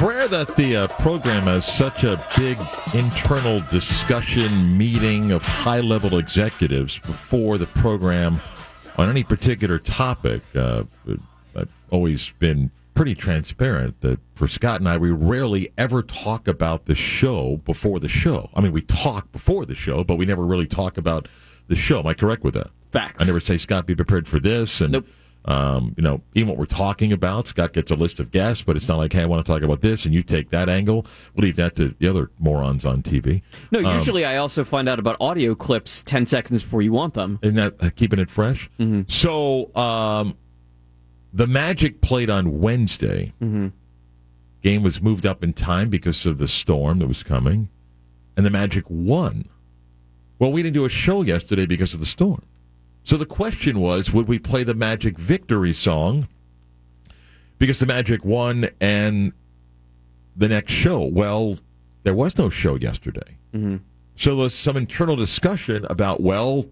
it's rare that the uh, program has such a big internal discussion meeting of high level executives before the program on any particular topic. Uh, I've always been pretty transparent that for Scott and I, we rarely ever talk about the show before the show. I mean, we talk before the show, but we never really talk about the show. Am I correct with that? Facts. I never say, Scott, be prepared for this. And Nope. Um, you know, even what we're talking about, Scott gets a list of guests, but it's not like, hey, I want to talk about this, and you take that angle. We'll leave that to the other morons on TV. No, usually I also find out about audio clips 10 seconds before you want them. Isn't that uh, keeping it fresh? Mm-hmm. So, um, the Magic played on Wednesday. Mm-hmm. Game was moved up in time because of the storm that was coming, and the Magic won. Well, we didn't do a show yesterday because of the storm. So the question was, would we play the Magic victory song because the Magic won and the next show? Well, there was no show yesterday. Mm-hmm. So there was some internal discussion about, well,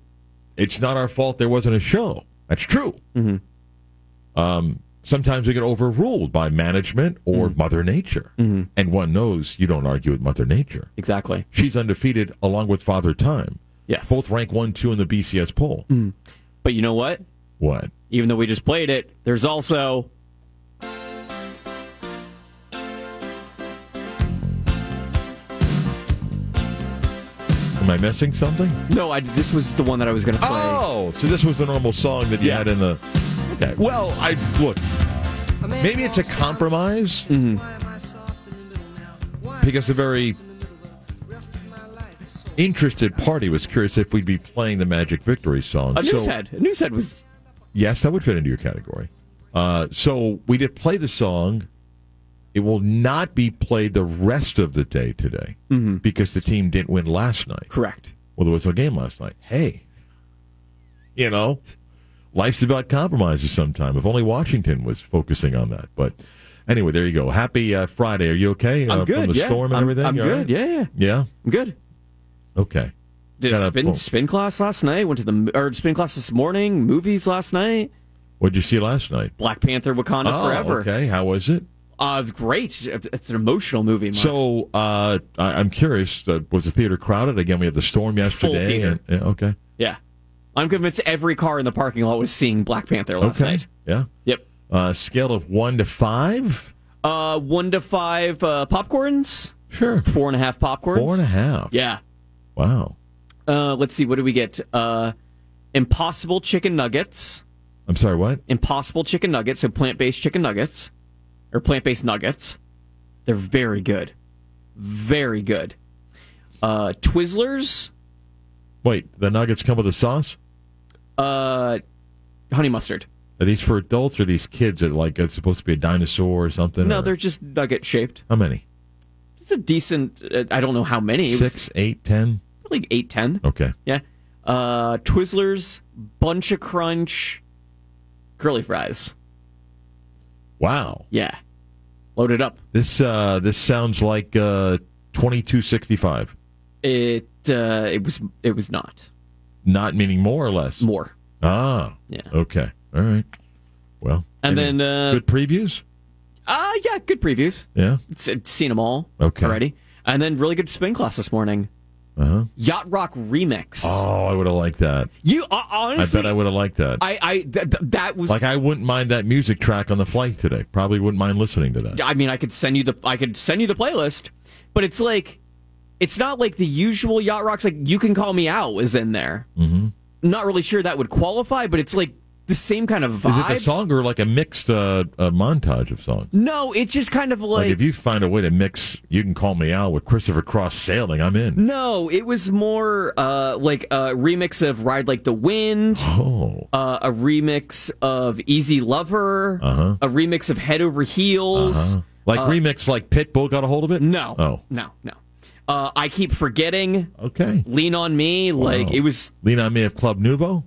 it's not our fault there wasn't a show. That's true. Mm-hmm. Um, sometimes we get overruled by management or mm-hmm. Mother Nature. And one knows you don't argue with Mother Nature. Exactly. She's undefeated along with Father Time. Yes. Both rank 1 2 in the BCS poll. Mm. But you know what? What? Even though we just played it, there's also Am I missing something? no. I this was the one that I was going to play. Oh, so this was the normal song that you Yeah. had in the. Okay. Well, I look. Maybe it's a compromise mm-hmm. because a very interested party was curious if we'd be playing the Magic Victory song. A So- newshead. A newshead was Yes, that would fit into your category. Uh, so we did play the song. It will not be played the rest of the day today because the team didn't win last night. correct. Well, there was no game last night. Hey, you know, life's about compromises sometime. If only Washington was focusing on that. But anyway, there you go. Happy uh, Friday. Are you okay? I'm uh, good. From the yeah. storm and I'm, everything? I'm all good. right? Yeah, yeah. Yeah? I'm good. Okay. Did a Got spin spin class last night. Went to the or spin class this morning. Movies last night. What'd you see last night? Black Panther: Wakanda oh, Forever. okay. How was it? Uh, great. It's, an emotional movie. Mark. So uh, I, I'm curious. Uh, was the theater crowded again? We had the storm yesterday. and- yeah, okay. yeah, I'm convinced every car in the parking lot was seeing Black Panther last Okay. night. Yeah. Yep. Uh, scale of one to five. Uh, one to five uh, popcorns. Sure. Four and a half popcorns. Four and a half. Yeah. Wow. Uh, let's see. What do we get? Uh, Impossible chicken nuggets. I'm sorry. What? Impossible chicken nuggets. So plant based chicken nuggets or plant based nuggets. They're very good. Very good. Uh, Twizzlers. Wait. The nuggets come with a sauce. Uh, honey mustard. Are these for adults or these kids that like it's supposed to be a dinosaur or something? No, or- they're just nugget shaped. how many? It's a decent. Uh, I don't know how many. Six, eight, ten. Like eight, ten. Okay. Yeah. Uh, Twizzlers, bunch of crunch, curly fries. Wow. Yeah. Load it up. This uh this sounds like uh twenty two sixty five. It uh, it was it was not Not meaning more or less. more. Ah. Yeah. Okay. All right. Well. And then, uh, good previews. Uh yeah, good previews. Yeah. It's, it's seen them all Okay. already. And then really good spin class this morning. Uh huh. Yacht Rock remix. Oh, I would have liked that. You uh, I bet I would have liked that. I I th- th- that was like I wouldn't mind that music track on the flight today. Probably wouldn't mind listening to that. I mean, I could send you the I could send you the playlist, but it's like it's not like the usual yacht rocks. Like You Can Call Me Al is in there. Mm-hmm. Not really sure that would qualify, but it's like the same kind of vibes. Is it the song or like a mixed uh, a montage of songs? No, it's just kind of Like, like, if you find a way to mix, You Can Call Me Al with Christopher Cross sailing. I'm in. no. It was more uh, like a remix of "Ride Like the Wind." Oh, Uh, a remix of Easy Lover, Uh-huh. a remix of Head Over Heels. huh? like remix, like Pitbull got a hold of it. Uh, No, Oh, no, no. Uh, I keep forgetting. okay. Lean on me, like Wow. it was Lean on me of Club Nouveau.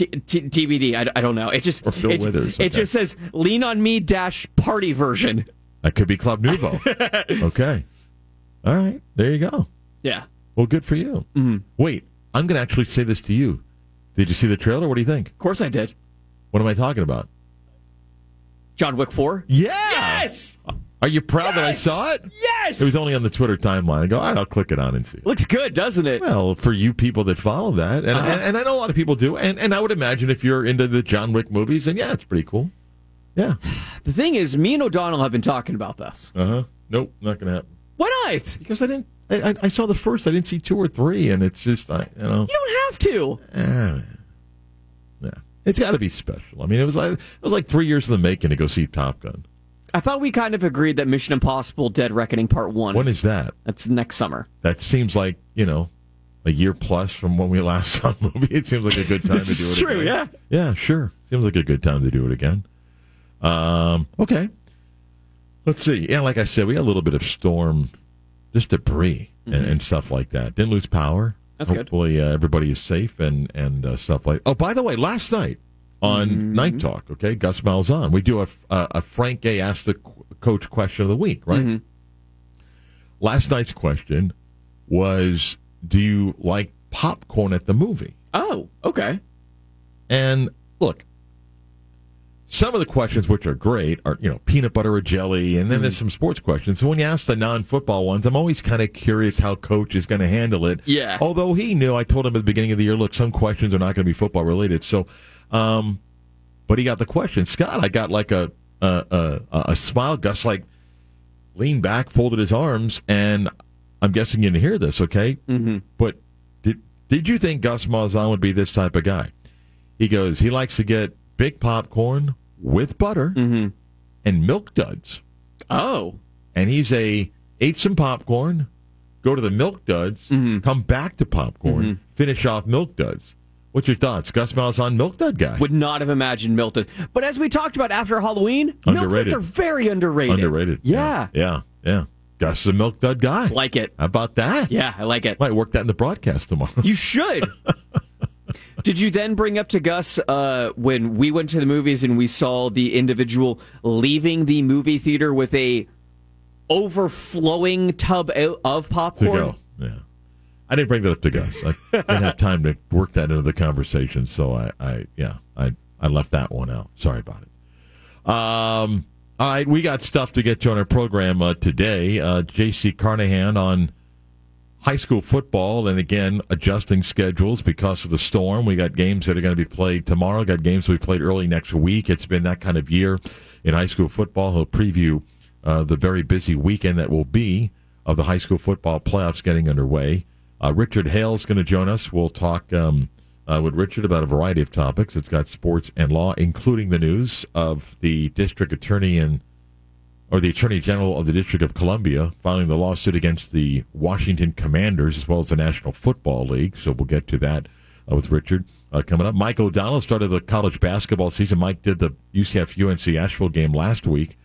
T- T- TBD. I, I don't know. It just Or Phil it, Withers, it just says lean on me dash party version. That could be Club Nouveau. okay. All right. There you go. Yeah. Well, good for you. Mm-hmm. Wait, I'm going to actually say this to you. Did you see the trailer? What do you think? Of course I did. What am I talking about? John Wick four. Yes. Yes. Are you proud that I saw it? Yes. It was only on the Twitter timeline. I go, all right, I'll click it on and see. it. Looks good, doesn't it? Well, for you people that follow that, and, Uh-huh. and, and I know a lot of people do, and, and I would imagine if you're into the John Wick movies, and yeah, it's pretty cool. Yeah. The thing is, me and O'Donnell have been talking about this. Uh huh. Nope, not gonna happen. Why not? Because I didn't. I, I- saw the first. I didn't see two or three, and it's just I you know. You don't have to. eh, yeah, it's got to be special. I mean, it was like it was like three years in the making to go see Top Gun. I thought we kind of agreed that Mission Impossible: Dead Reckoning Part One. When is that? That's next summer. That seems like you know. A year plus from when we last saw the movie, it seems like a good time to do it. true, again. yeah, sure. Seems like a good time to do it again. Um, okay, let's see. Yeah, like I said, we had a little bit of storm, just debris and, and stuff like that. Didn't lose power. Mm-hmm. That's good. Hopefully, uh, everybody is safe and and uh, stuff like. Oh, by the way, last night on Mm-hmm. Night Talk, okay, Gus Malzahn, we do a a, a Frank Gay ask the qu- coach question of the week, right? Mm-hmm. Last night's question was, "Do you like popcorn at the movie?" Oh, okay. And look, some of the questions which are great are, you know, peanut butter or jelly, and then there's some sports questions. So when you ask the non-football ones, I'm always kind of curious how coach is going to handle it. Yeah. Although he knew, I told him at the beginning of the year, look, some questions are not going to be football related. So, um, but he got the question. Scott, I got like a a a, a smile. Gus like leaned back, folded his arms, and I'm guessing you didn't hear this, okay? Mm-hmm. But did did you think Gus Malzahn would be this type of guy? He goes, he likes to get big popcorn with butter and milk duds, Oh, and he's a ate some popcorn, go to the milk duds, come back to popcorn, finish off milk duds. What's your thoughts, Gus Malzahn, milk dud guy? would not have imagined Milton. But as we talked about after Halloween, milk Underrated. duds are very underrated. Underrated. Yeah. yeah, yeah. Gus is a milk dud guy. Like it. How about that? Yeah, I like it. Might work that in the broadcast tomorrow. You should. Did you then bring up to Gus uh, when we went to the movies and we saw the individual leaving the movie theater with a overflowing tub of popcorn? go. Yeah. I didn't bring that up to Gus. I didn't have time to work that into the conversation, so I, I yeah, I, I left that one out. Sorry about it. Um, all right, we got stuff to get to on our program uh, today. Uh, J.C. Carnahan on high school football, and again adjusting schedules because of the storm. We got games that are going to be played tomorrow. Got games we played early next week. It's been that kind of year in high school football. He'll preview uh, the very busy weekend that will be of the high school football playoffs getting underway. Uh, Richard Hale's going to join us. We'll talk um, uh, with Richard about a variety of topics. It's got sports and law, including the news of the district attorney and or the Attorney General of the District of Columbia filing the lawsuit against the Washington Commanders as well as the National Football League. So we'll get to that uh, with Richard uh, coming up. Mike O'Donnell started the college basketball season. Mike did the UCF UNC Asheville game last week,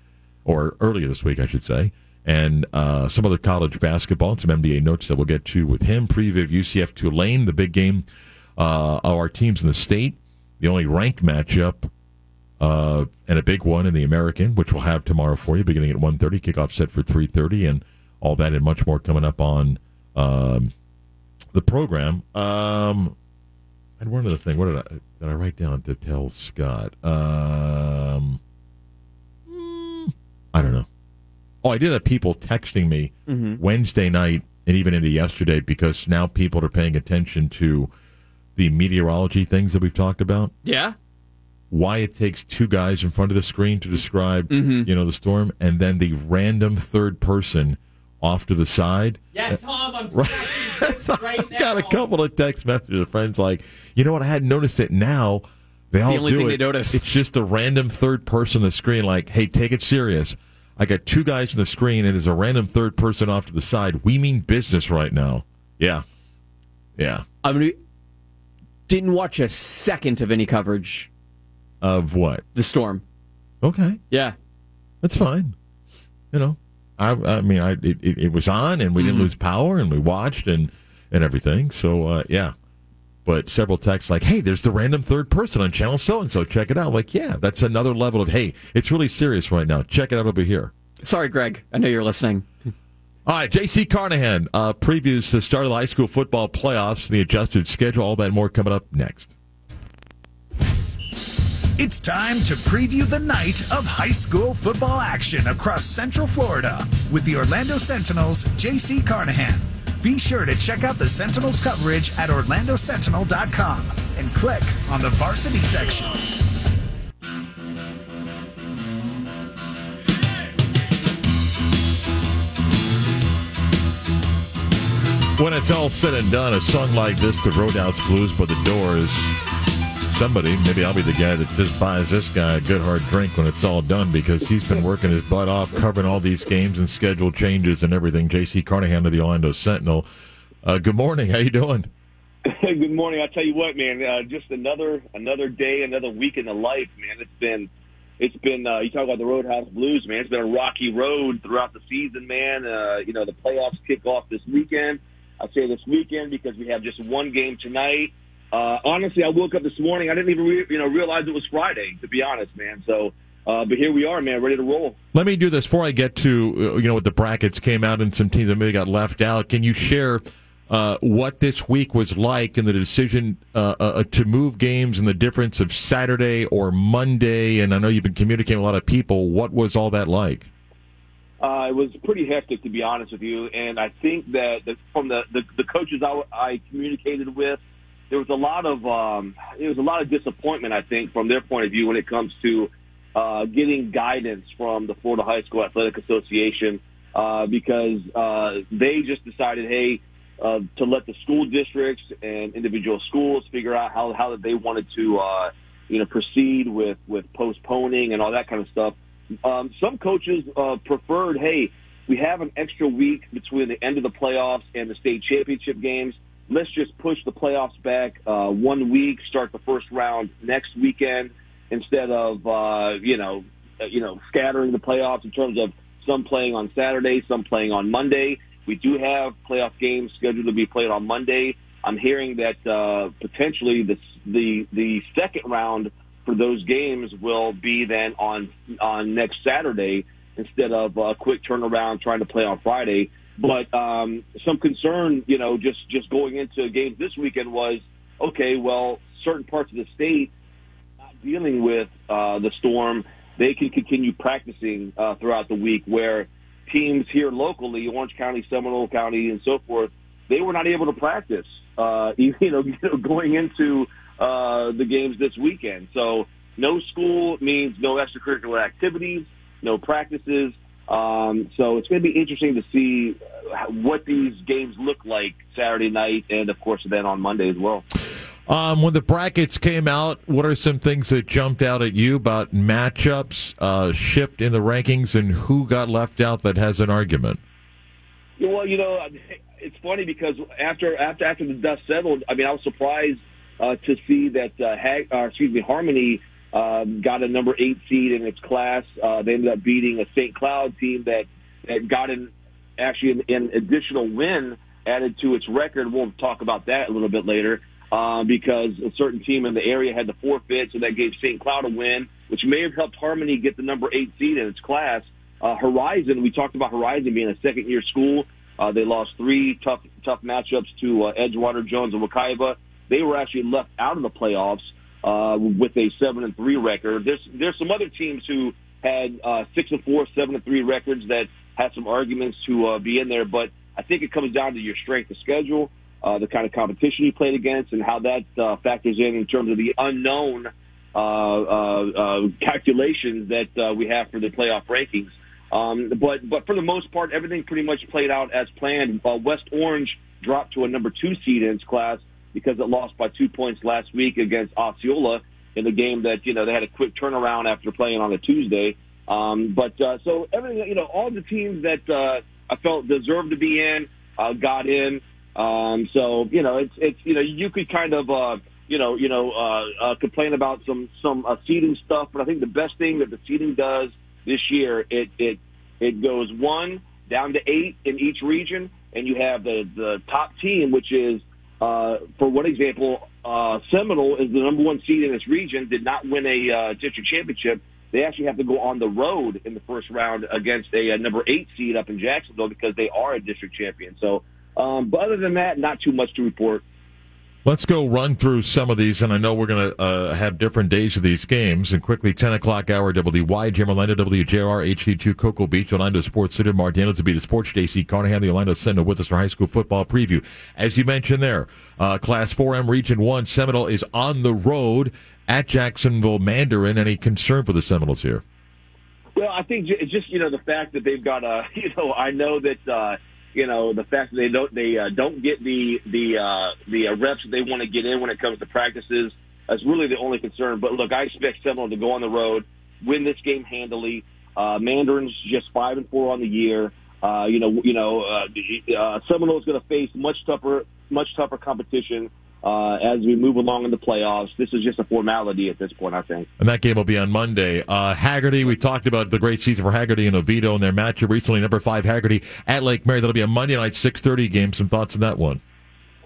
or earlier this week, I should say, and uh, some other college basketball and some NBA notes that we'll get to with him. Preview of UCF Tulane, the big game uh, of our teams in the state, the only ranked matchup uh, and a big one in the American, which we'll have tomorrow for you, beginning at 1.30, kickoff set for 3.30, and all that and much more coming up on um, the program. Um, I had one other thing. What did I, did I write down to tell Scott? Um, mm, I don't know. Oh, I did have people texting me mm-hmm. Wednesday night and even into yesterday because now people are paying attention to the meteorology things that we've talked about Yeah. why it takes two guys in front of the screen to describe mm-hmm. you know the storm and then the random third person off to the side Yeah, uh, Tom, I'm Right. I got a couple of text messages of friends like you know what i hadn't noticed it now they all the only do thing it. they notice. it's just a random third person on the screen like hey take it serious i got two guys on the screen and there's a random third person off to the side we mean business right now yeah yeah I mean, didn't watch a second of any coverage. of what The storm. okay Yeah. That's fine. You know, I I mean, I it, it, it was on, and we didn't lose power, and we watched, and and everything. So uh, yeah. But several texts like, "Hey, there's the random third person on channel so and so. Check it out." Like, yeah, that's another level of, "Hey, it's really serious right now. Check it out over here." Sorry, Greg. I know you're listening. All right, J.C. Carnahan uh, previews the start of the high school football playoffs, and the adjusted schedule, all that and more coming up next. It's time to preview the night of high school football action across Central Florida with the Orlando Sentinels' J.C. Carnahan. Be sure to check out the Sentinels coverage at orlandosentinel.com and click on the varsity section. When it's all said and done, a song like this, the Roadhouse Blues by the Doors, somebody, maybe I'll be the guy that just buys this guy a good hard drink when it's all done because he's been working his butt off covering all these games and schedule changes and everything. J.C. Carnahan of the Orlando Sentinel. Uh, good morning. How you doing? good morning. I tell you what, man. Uh, just another another day, another week in the life, man. It's been it's been uh, you talk about the Roadhouse Blues, man. It's been a rocky road throughout the season, man. Uh, you know the playoffs kick off this weekend. I say this weekend because we have just one game tonight. Uh, honestly, I woke up this morning. I didn't even re- you know realize it was Friday. To be honest, man. So, uh, but here we are, man, ready to roll. Let me do this before I get to uh, you know what the brackets came out and some teams that maybe got left out. Can you share? Uh, what this week was like and the decision uh, uh, to move games and the difference of Saturday or Monday. And I know you've been communicating with a lot of people. What was all that like? Uh, it was pretty hectic, to be honest with you. And I think that the, from the, the, the coaches I, I communicated with, there was a lot of um, there was a lot of disappointment. I think from their point of view when it comes to uh, getting guidance from the Florida High School Athletic Association uh, because uh, they just decided, hey, uh, to let the school districts and individual schools figure out how how they wanted to uh, you know proceed with with postponing and all that kind of stuff. Um, some coaches uh, preferred, hey, we have an extra week between the end of the playoffs and the state championship games. Let's just push the playoffs back uh, one week, start the first round next weekend instead of uh, you know uh, you know scattering the playoffs in terms of some playing on Saturday, some playing on Monday. We do have playoff games scheduled to be played on Monday. I'm hearing that uh, potentially the the the second round for those games will be then on on next Saturday instead of a quick turnaround trying to play on Friday. But um, some concern, you know, just just going into games this weekend was okay. Well, certain parts of the state not dealing with uh, the storm, they can continue practicing uh, throughout the week. Where teams here locally, Orange County, Seminole County, and so forth, they were not able to practice. Uh, you know, going into uh, the games this weekend. So no school means no extracurricular activities, no practices. Um, so it's going to be interesting to see what these games look like Saturday night, and of course then on Monday as well. Um, when the brackets came out, what are some things that jumped out at you about matchups, uh, shift in the rankings, and who got left out that has an argument? Well, you know, it's funny because after after after the dust settled, I mean, I was surprised uh, to see that uh, Hag, uh, excuse me, Harmony um, got a number eight seed in its class. Uh, they ended up beating a St. Cloud team that that got an actually an, an additional win added to its record. We'll talk about that a little bit later. Uh, because a certain team in the area had to forfeit, so that gave St. Cloud a win, which may have helped Harmony get the number eight seed in its class. Uh, Horizon, we talked about Horizon being a second year school. Uh, they lost three tough tough matchups to uh, Edgewater, Jones, and Wekiva they were actually left out of the playoffs uh, with a seven and three record. There's there's some other teams who had uh, six and four, seven and three records that had some arguments to uh, be in there, but I think it comes down to your strength of schedule, uh, the kind of competition you played against, and how that uh, factors in in terms of the unknown uh, uh, uh, calculations that uh, we have for the playoff rankings. Um, but but for the most part, everything pretty much played out as planned. Uh, West Orange dropped to a number two seed in its class because it lost by two points last week against Osceola in a game that, you know, they had a quick turnaround after playing on a Tuesday. Um, but, uh, so everything, you know, all the teams that, uh, I felt deserved to be in, uh, got in. Um, so, you know, it's, it's, you know, you could kind of, uh, you know, you know, uh, uh, complain about some, some, uh, seeding stuff, but I think the best thing that the seeding does this year, it, it, it goes one down to eight in each region, and you have the, the top team, which is uh, for one example, uh, Seminole is the number one seed in this region, did not win a uh, district championship. They actually have to go on the road in the first round against a, a number eight seed up in Jacksonville because they are a district champion. So, um, but other than that, not too much to report. Let's go run through some of these, and I know we're going to uh, have different days of these games. And quickly, 10 o'clock hour, WYGM Orlando, WJR, HD2, Cocoa Beach, Orlando Sports Center, Martinez to be the Sports, JC Carnahan, the Orlando Sentinel with us for high school football preview. As you mentioned there, uh, Class 4M Region 1, Seminole is on the road at Jacksonville Mandarin. Any concern for the Seminoles here? Well, I think just, you know, the fact that they've got a, you know, I know that, uh, you know the fact that they don't they uh, don't get the the uh, the uh, reps that they want to get in when it comes to practices. That's really the only concern. But look, I expect Seminole to go on the road, win this game handily. Uh, Mandarin's just five and four on the year. Uh, you know, you know, uh, uh, Seminole is going to face much tougher, much tougher competition uh, as we move along in the playoffs. This is just a formality at this point, I think. And that game will be on Monday. Uh, Hagerty, we talked about the great season for Hagerty and Oviedo and their matchup recently. Number five Hagerty at Lake Mary. That'll be a Monday night six thirty game. Some thoughts on that one?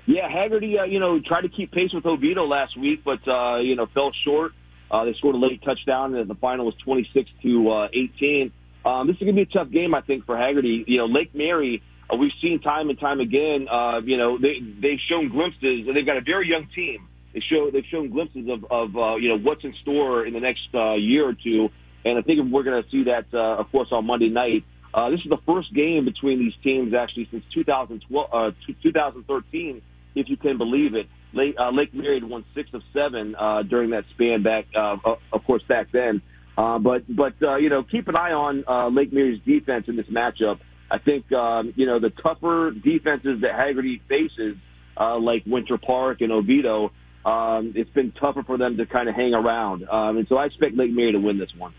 Yeah, Hagerty, uh, you know, tried to keep pace with Oviedo last week, but uh, you know, fell short. Uh, they scored a late touchdown, and the final was twenty six to uh, eighteen. Um, this is going to be a tough game, I think, for Hagerty. You know, Lake Mary we've seen time and time again. Uh, you know, they they've shown glimpses. They've got a very young team. They show they've shown glimpses of of uh, you know what's in store in the next uh, year or two. And I think we're going to see that, uh, of course, on Monday night. Uh, this is the first game between these teams actually since 2012, uh, 2013, if you can believe it. Lake, uh, Lake Mary won six of seven uh, during that span back, uh, of course, back then. Uh, but but uh, you know, keep an eye on uh, Lake Mary's defense in this matchup. I think um, you know the tougher defenses that Hagerty faces, uh, like Winter Park and Oviedo, um, it's been tougher for them to kind of hang around. Um, and so I expect Lake Mary to win this one.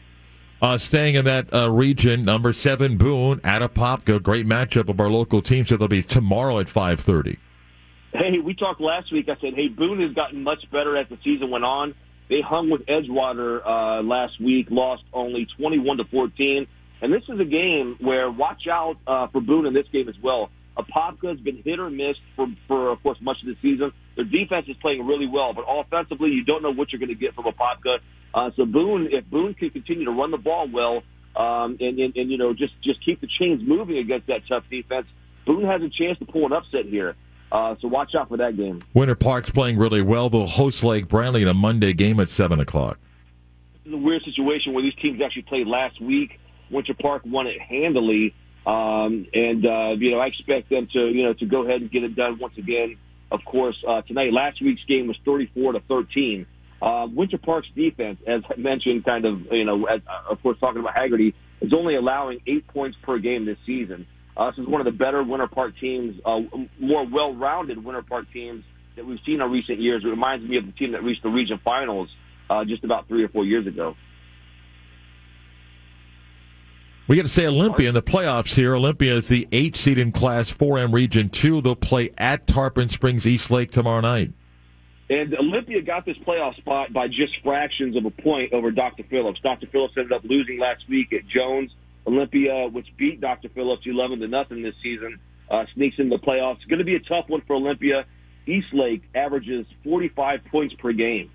Uh, staying in that uh, region, number seven Boone at Apopka, great matchup of our local team. So they'll be tomorrow at five thirty. Hey, we talked last week. I said, hey, Boone has gotten much better as the season went on. They hung with Edgewater uh, last week, lost only twenty-one to fourteen. And this is a game where watch out uh, for Boone in this game as well. Apopka has been hit or miss for, for, of course, much of the season. Their defense is playing really well, but offensively, you don't know what you're going to get from Apopka. Uh, so Boone, if Boone can continue to run the ball well, um, and, and, and, you know, just, just keep the chains moving against that tough defense, Boone has a chance to pull an upset here. Uh, so watch out for that game. Winter Park's playing really well. They'll host Lake Brantley in a Monday game at 7 o'clock. This is a weird situation where these teams actually played last week. Winter Park won it handily. Um, and, uh, you know, I expect them to, you know, to go ahead and get it done once again. Of course, uh, tonight, last week's game was 34 to 13. Uh, Winter Park's defense, as I mentioned, kind of, you know, as, uh, of course, talking about Hagerty, is only allowing eight points per game this season. Uh, this is one of the better Winter Park teams, uh, more well-rounded Winter Park teams that we've seen in recent years. It reminds me of the team that reached the region finals uh, just about three or four years ago. We got to say Olympia in the playoffs here. Olympia is the eight seed in Class 4M Region 2. They'll play at Tarpon Springs East Lake tomorrow night. And Olympia got this playoff spot by just fractions of a point over Dr. Phillips. Dr. Phillips ended up losing last week at Jones. Olympia, which beat Dr. Phillips 11 to nothing this season, uh, sneaks into the playoffs. It's going to be a tough one for Olympia. East Lake averages 45 points per game.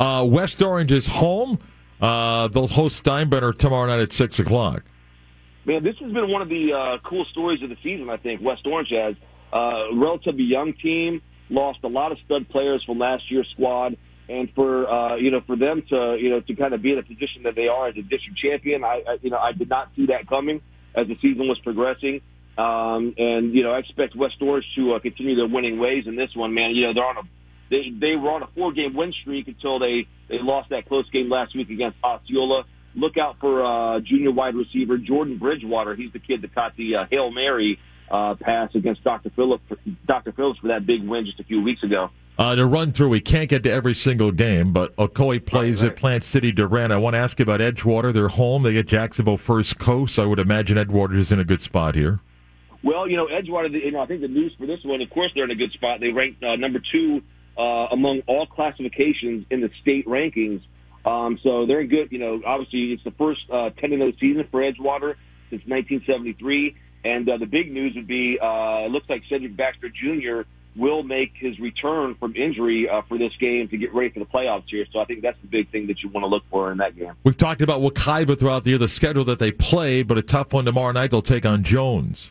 Uh, West Orange is home. Uh, they'll host Steinbrenner tomorrow night at six o'clock. Man, this has been one of the uh, cool stories of the season. I think West Orange has uh, relatively young team, lost a lot of stud players from last year's squad, and for uh, you know for them to you know to kind of be in a position that they are as a district champion, I, I you know I did not see that coming as the season was progressing. Um, and you know I expect West Orange to uh, continue their winning ways in this one. Man, you know they're on a they they were on a four game win streak until they they lost that close game last week against Osceola. Look out for uh, junior wide receiver Jordan Bridgewater. He's the kid that caught the uh, hail mary uh, pass against Dr. Phillips Dr. Phillips for that big win just a few weeks ago. Uh, to run through, we can't get to every single game, but Ocoee plays right, right. at Plant City Durant. I want to ask you about Edgewater. They're home. They get Jacksonville First Coast. I would imagine Edgewater is in a good spot here. Well, you know, Edgewater, you know, I think the news for this one, of course, they're in a good spot. They ranked uh, number two uh, among all classifications in the state rankings. Um, so they're in good. You know, obviously it's the first uh, 10 0 season for Edgewater since 1973. And uh, the big news would be uh, it looks like Cedric Baxter Jr. will make his return from injury uh, for this game to get ready for the playoffs here. So I think that's the big thing that you want to look for in that game. We've talked about Wekiva throughout the year, the schedule that they play, but a tough one tomorrow night. They'll take on Jones.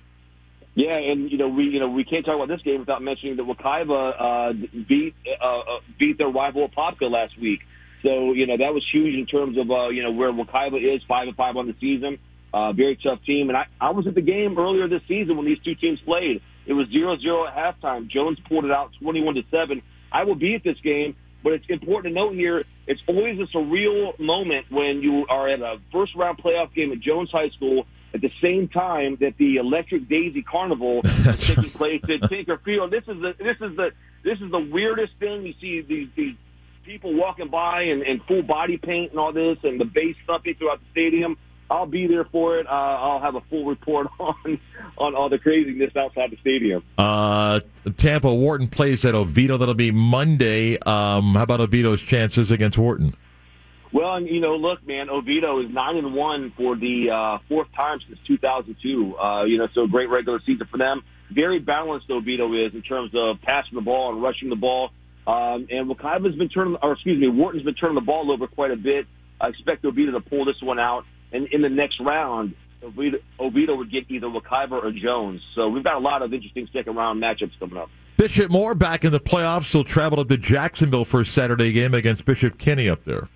Yeah, and you know we you know we can't talk about this game without mentioning that Wekiva uh, beat uh, uh, beat their rival Apopka last week. So you know that was huge in terms of uh, you know where Wekiva is five and five on the season. Uh, very tough team, and I, I was at the game earlier this season when these two teams played. It was zero zero at halftime. Jones pulled it out twenty one to seven. I will be at this game, but it's important to note here it's always a surreal moment when you are at a first round playoff game at Jones High School at the same time that the Electric Daisy Carnival is taking place at Tinker Field. This is the this is the this is the weirdest thing. You see these these people walking by and, and full body paint and all this, and the bass thumping throughout the stadium. I'll be there for it. Uh, I'll have a full report on on all the craziness outside the stadium. Uh, Tampa Wharton plays at Oviedo. That'll be Monday. Um, how about Oviedo's chances against Wharton? Well, and you know, look, man, Oviedo is nine and one for the uh, fourth time since 2002. Uh, you know, so great regular season for them. Very balanced Oviedo is in terms of passing the ball and rushing the ball. Um, and Wekiva's been turning, or excuse me, Wharton's been turning the ball over quite a bit. I expect Oviedo to pull this one out. And in the next round, Oviedo, Oviedo would get either Wekiva or Jones. So we've got a lot of interesting second round matchups coming up. Bishop Moore back in the playoffs. He'll travel up to Jacksonville for a Saturday game against Bishop Kenny up there.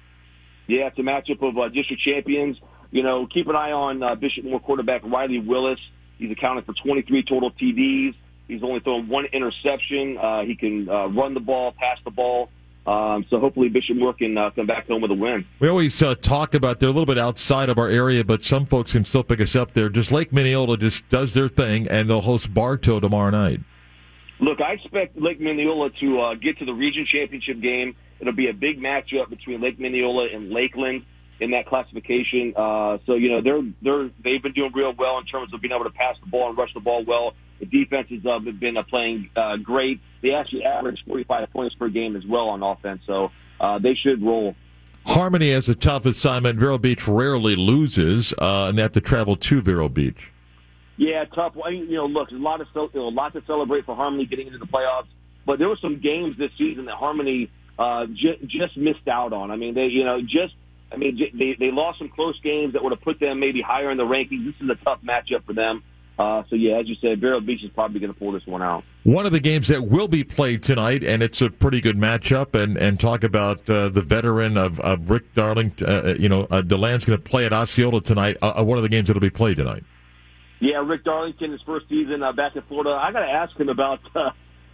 Yeah, it's a matchup of uh, district champions. You know, keep an eye on uh, Bishop Moore quarterback Riley Willis. He's accounted for 23 total TDs. He's only thrown one interception. Uh, he can uh, run the ball, pass the ball. Um, so hopefully Bishop Moore can uh, come back home with a win. We always uh, talk about they're a little bit outside of our area, but some folks can still pick us up there. Just Lake Minneola just does their thing, and they'll host Bartow tomorrow night. Look, I expect Lake Minneola to uh, get to the region championship game. It'll be a big matchup between Lake Minneola and Lakeland in that classification. Uh, so you know they're they're they've been doing real well in terms of being able to pass the ball and rush the ball well. The defenses uh, have been uh, playing uh, great. They actually average 45 points per game as well on offense, so uh, they should roll. Harmony has a tough assignment. Vero Beach rarely loses, uh, and they have to travel to Vero Beach. Yeah, tough. You know, look, there's a lot of you know, a lot to celebrate for Harmony getting into the playoffs, but there were some games this season that Harmony uh, j- just missed out on. I mean, they you know just I mean j- they they lost some close games that would have put them maybe higher in the rankings. This is a tough matchup for them. Uh, so yeah, as you said, Vero Beach is probably going to pull this one out. One of the games that will be played tonight, and it's a pretty good matchup. And and talk about uh, the veteran of, of Rick Darlington. Uh, you know, uh, Deland's going to play at Osceola tonight. Uh, uh, one of the games that'll be played tonight. Yeah, Rick Darlington, his first season uh, back in Florida. I got to ask him about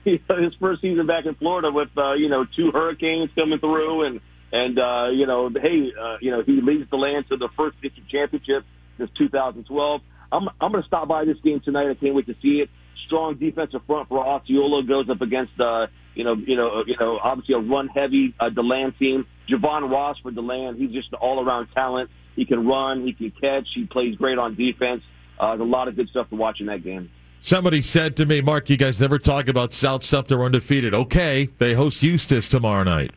uh, his first season back in Florida with uh, you know two hurricanes coming through, and and uh, you know, hey, uh, you know, he leads DeLand to the first district championship since 2012. I'm I'm going to stop by this game tonight. I can't wait to see it. Strong defensive front for Osceola goes up against uh, you know you know you know obviously a run heavy uh, Deland team. Javon Ross for Deland. He's just an all around talent. He can run. He can catch. He plays great on defense. Uh, there's a lot of good stuff to watch in that game. Somebody said to me, Mark, you guys never talk about South Sumter undefeated. Okay, they host Eustis tomorrow night.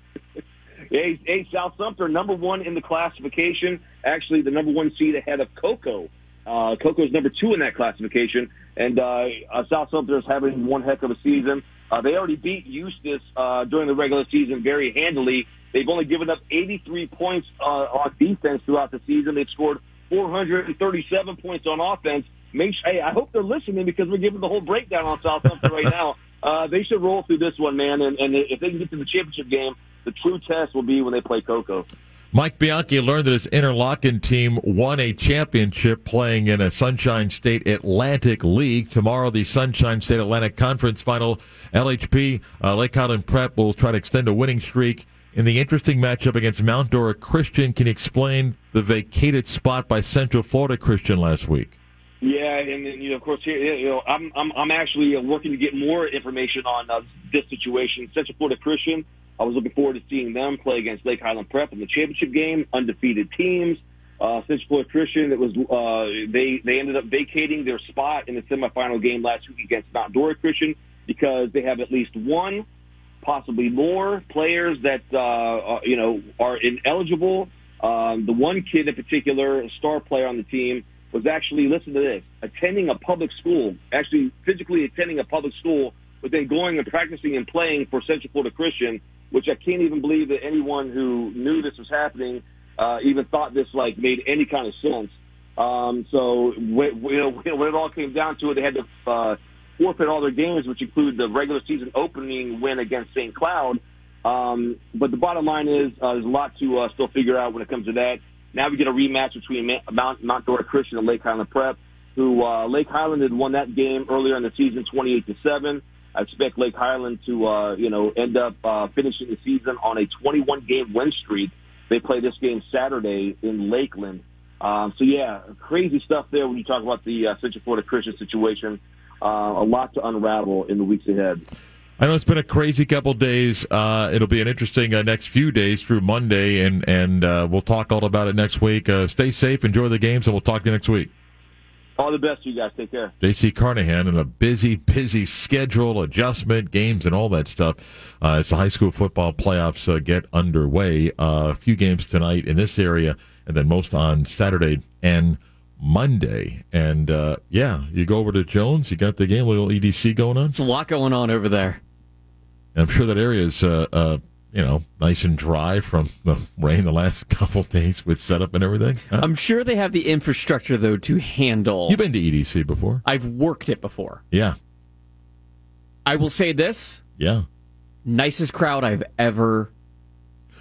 hey, hey, South Sumter, number one in the classification. Actually, the number one seed ahead of Cocoa. Uh, Cocoa's number two in that classification. And uh, uh, South Sumter is having one heck of a season. Uh, they already beat Eustis uh, during the regular season very handily. They've only given up 83 points uh, on defense throughout the season. They've scored 437 points on offense. Make sure, hey, I hope they're listening because we're giving the whole breakdown on South Sumter right now. Uh, they should roll through this one, man. And, and if they can get to the championship game, the true test will be when they play Cocoa. Mike Bianchi learned that his Interlochen team won a championship playing in a Sunshine State Atlantic League. Tomorrow, the Sunshine State Atlantic Conference Final, LHP, uh, Lake Highland Prep will try to extend a winning streak in the interesting matchup against Mount Dora Christian. Can you explain the vacated spot by Central Florida Christian last week? Yeah, and then, you know, of course, here, you know, I'm I'm I'm actually uh, working to get more information on uh, this situation. Central Florida Christian. I was looking forward to seeing them play against Lake Highland Prep in the championship game. Undefeated teams. Uh, Central Florida Christian. It was uh, they they ended up vacating their spot in the semifinal game last week against Mount Dora Christian because they have at least one, possibly more players that uh, uh, you know are ineligible. Um, the one kid in particular, a star player on the team was actually, listen to this, attending a public school, actually physically attending a public school, but then going and practicing and playing for Central Florida Christian, which I can't even believe that anyone who knew this was happening uh, even thought this like made any kind of sense. Um, so when, you know, when it all came down to it, they had to uh, forfeit all their games, which include the regular season opening win against St. Cloud. Um, but the bottom line is uh, there's a lot to uh, still figure out when it comes to that. Now we get a rematch between Mount, Mount Dora Christian and Lake Highland Prep, who uh, Lake Highland had won that game earlier in the season, 28 to seven. I expect Lake Highland to, uh, you know, end up uh, finishing the season on a 21 game win streak. They play this game Saturday in Lakeland. Um, so yeah, crazy stuff there when you talk about the uh, Central Florida Christian situation. Uh, a lot to unravel in the weeks ahead. I know it's been a crazy couple days. Uh, it'll be an interesting uh, next few days through Monday, and and uh, we'll talk all about it next week. Uh, stay safe, enjoy the games, and we'll talk to you next week. All the best, you guys. Take care. J.C. Carnahan and a busy, busy schedule, adjustment, games, and all that stuff uh, as the high school football playoffs uh, get underway. Uh, a few games tonight in this area, and then most on Saturday and Monday. And uh, yeah, you go over to Jones, you got the game, little EDC going on. It's a lot going on over there. I'm sure that area is uh, uh, you know, nice and dry from the rain the last couple days with setup and everything. Huh? I'm sure they have the infrastructure though to handle. You've been to EDC before? I've worked it before. Yeah. I will say this. Yeah. Nicest crowd I've ever.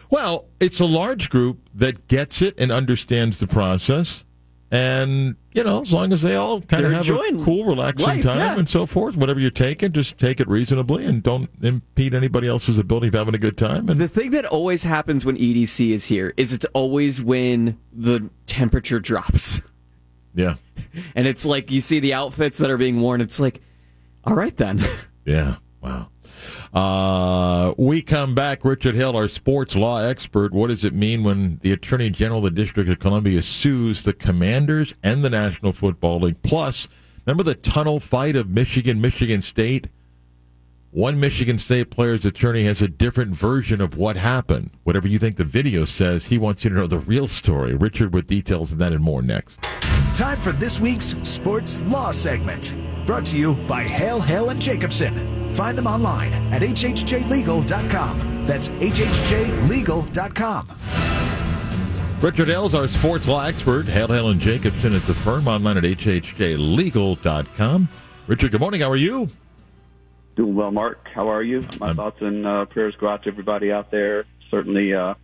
Well, it's a large group that gets it and understands the process and you know, as long as they all kind of have a cool, relaxing life, time yeah. and so forth, whatever you're taking, just take it reasonably and don't impede anybody else's ability of having a good time. And the thing that always happens when EDC is here is it's always when the temperature drops. Yeah, and it's like you see the outfits that are being worn. It's like, all right then. Yeah. Wow. Uh, we come back. Richard Hale, our sports law expert. What does it mean when the Attorney General of the District of Columbia sues the Commanders and the National Football League? Plus, remember the tunnel fight of Michigan, Michigan State? One Michigan State player's attorney has a different version of what happened. Whatever you think the video says, he wants you to know the real story. Richard with details of that and more next. Time for this week's Sports Law segment. Brought to you by Hale, Hale and Jacobson. Find them online at hhjlegal.com. That's hhjlegal.com. Richard Hale, our sports law expert. Hale, Hale and Jacobson is the firm online at hhjlegal.com. Richard, good morning. How are you? Doing well, Mark. How are you? My I'm, thoughts and uh, prayers go out to everybody out there, certainly, uh,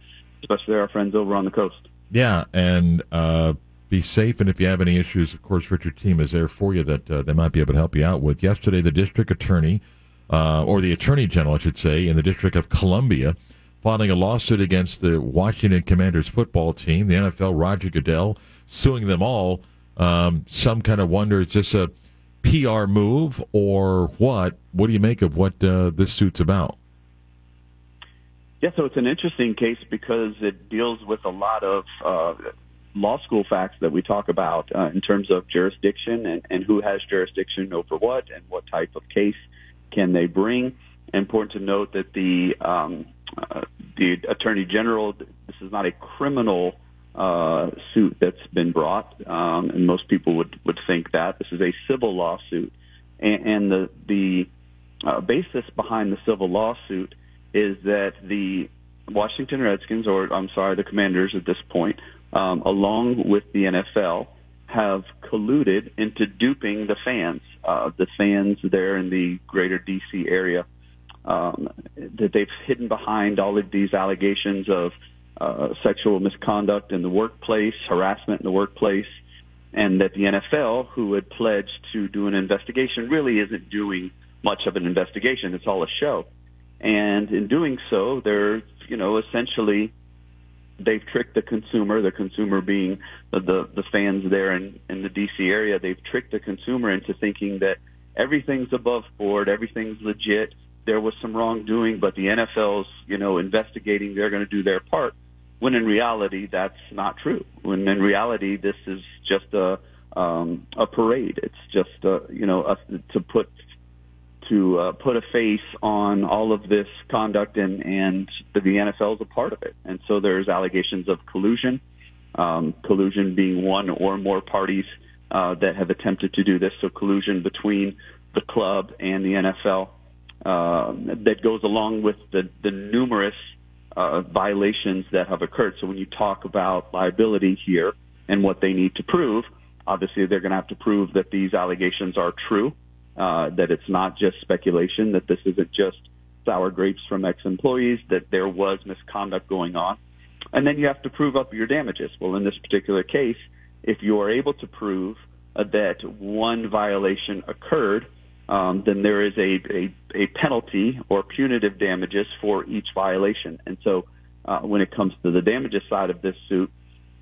especially our friends over on the coast. Yeah, and uh, be safe. And if you have any issues, of course, Richard team is there for you that uh, they might be able to help you out with. Yesterday, the district attorney, uh, or the attorney general, I should say, in the District of Columbia, filing a lawsuit against the Washington Commanders football team, the NFL, Roger Goodell, suing them all. Um, some kind of wonder is this a PR move or what? What do you make of what uh, this suit's about? Yeah, so it's an interesting case because it deals with a lot of uh, law school facts that we talk about uh, in terms of jurisdiction and, and who has jurisdiction over what and what type of case can they bring. Important to note that the um, uh, the attorney general. This is not a criminal uh, suit that's been brought, um, and most people would would think that this is a civil lawsuit. And, and the the uh, basis behind the civil lawsuit is that the Washington Redskins, or I'm sorry, the Commanders at this point, um, along with the NFL, have colluded into duping the fans, uh, the fans there in the greater DC area, um, that they've hidden behind all of these allegations of uh, sexual misconduct in the workplace, harassment in the workplace, and that the NFL, who had pledged to do an investigation, really isn't doing much of an investigation. It's all a show. And in doing so, they're, you know, essentially they've tricked the consumer, the consumer being the, the, the fans there in, in the DC area, they've tricked the consumer into thinking that everything's above board, everything's legit. There was some wrongdoing, but the NFL's, you know, investigating, they're going to do their part. When in reality, that's not true. When in reality, this is just a, um, a parade. It's just, a, you know, a, to put to uh, put a face on all of this conduct, and and the, the NFL is a part of it. And so there's allegations of collusion, um, collusion being one or more parties uh, that have attempted to do this. So collusion between the club and the NFL uh, that goes along with the the numerous uh, violations that have occurred. So when you talk about liability here and what they need to prove, obviously they're going to have to prove that these allegations are true, uh, that it's not just speculation, that this isn't just sour grapes from ex-employees, that there was misconduct going on. And then you have to prove up your damages. Well, in this particular case, if you are able to prove uh, that one violation occurred, um, then there is a, a, a penalty or punitive damages for each violation. And so uh, when it comes to the damages side of this suit,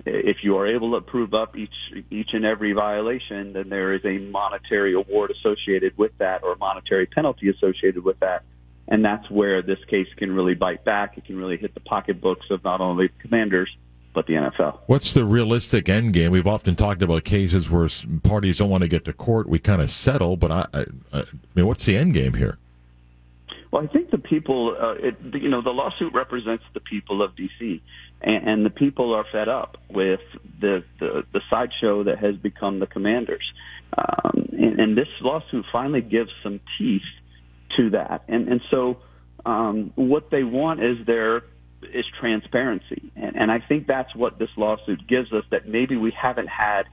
if you are able to prove up each each and every violation, then there is a monetary award associated with that or monetary penalty associated with that. And that's where this case can really bite back. It can really hit the pocketbooks of not only commanders, but the NFL. What's the realistic end game? We've often talked about cases where parties don't want to get to court. We kind of settle, but I, I, I mean, what's the end game here? Well, I think the people, uh, it, you know, the lawsuit represents the people of D.C. And, and the people are fed up with the the, the sideshow that has become the Commanders. Um, and, and this lawsuit finally gives some teeth to that. And and so um, what they want is there is transparency, and, and I think that's what this lawsuit gives us that maybe we haven't had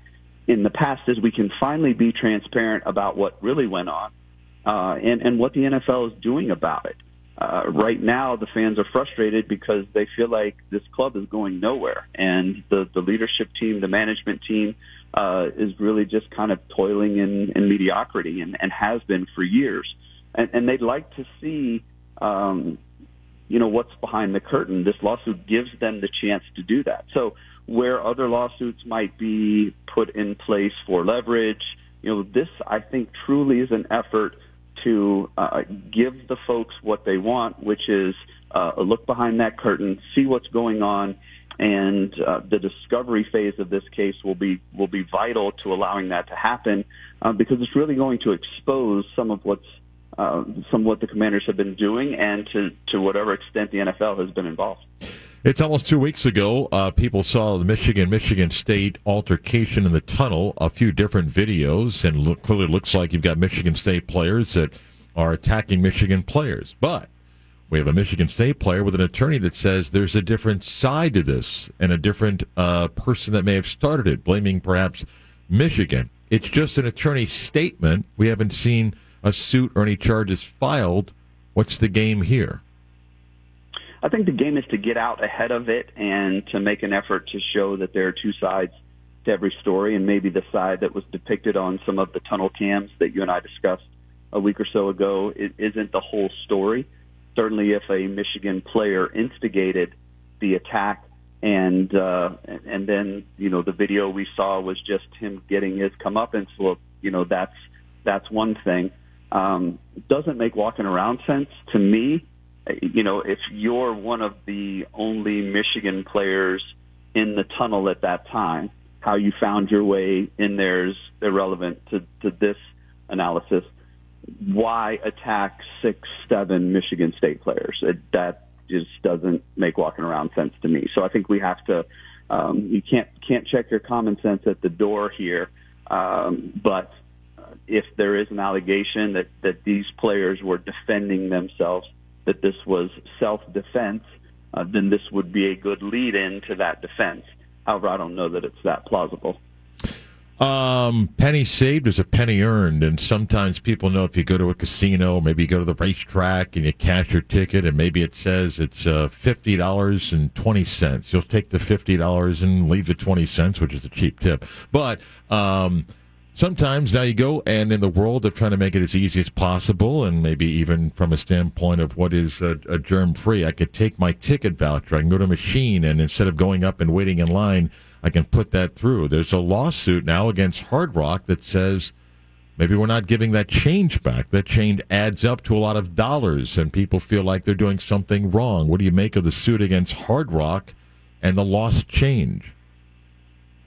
in the past is we can finally be transparent about what really went on uh, and and what the NFL is doing about it. Uh, right now, the fans are frustrated because they feel like this club is going nowhere, and the the leadership team, the management team, uh, is really just kind of toiling in, in mediocrity and, and has been for years. And, and they'd like to see um, you know, what's behind the curtain. This lawsuit gives them the chance to do that. So where other lawsuits might be put in place for leverage, you know, this I think truly is an effort to uh, give the folks what they want, which is uh, a look behind that curtain, see what's going on, and uh, the discovery phase of this case will be will be vital to allowing that to happen uh, because it's really going to expose some of what's uh, some what the commanders have been doing and to, to whatever extent the NFL has been involved. It's almost two weeks ago. Uh, people saw the Michigan Michigan State altercation in the tunnel. A few different videos, and look, clearly looks like you've got Michigan State players that are attacking Michigan players. But we have a Michigan State player with an attorney that says there's a different side to this and a different uh, person that may have started it, blaming perhaps Michigan. It's just an attorney's statement. We haven't seen a suit or any charges filed. What's the game here? I think the game is to get out ahead of it and to make an effort to show that there are two sides to every story, and maybe the side that was depicted on some of the tunnel cams that you and I discussed a week or so ago it isn't the whole story. Certainly, if a Michigan player instigated the attack, and uh, and then you know the video we saw was just him getting his comeuppance, well, you know that's that's one thing um, doesn't make walking around sense to me. You know, if you're one of the only Michigan players in the tunnel at that time, how you found your way in there is irrelevant to, to this analysis. Why attack six, seven Michigan State players? It, that just doesn't make walking around sense to me. So I think we have to. Um, you can't can't check your common sense at the door here, um, but if there is an allegation that, that these players were defending themselves, that this was self-defense, uh, then this would be a good lead in to that defense. However, I don't know that it's that plausible. Um, penny saved is a penny earned, and sometimes people know if you go to a casino, maybe you go to the racetrack and you cash your ticket, and maybe it says it's uh, fifty dollars and twenty cents. You'll take the fifty dollars and leave the twenty cents, which is a cheap tip. But um, sometimes now you go and in the world of trying to make it as easy as possible and maybe even from a standpoint of what is a, a germ free i could take my ticket voucher. I can go to a machine and instead of going up and waiting in line i can put that through. There's a lawsuit now against hard rock that says maybe we're not giving that change back. That change adds up to a lot of dollars and people feel like they're doing something wrong. What do you make of the suit against hard rock and the lost change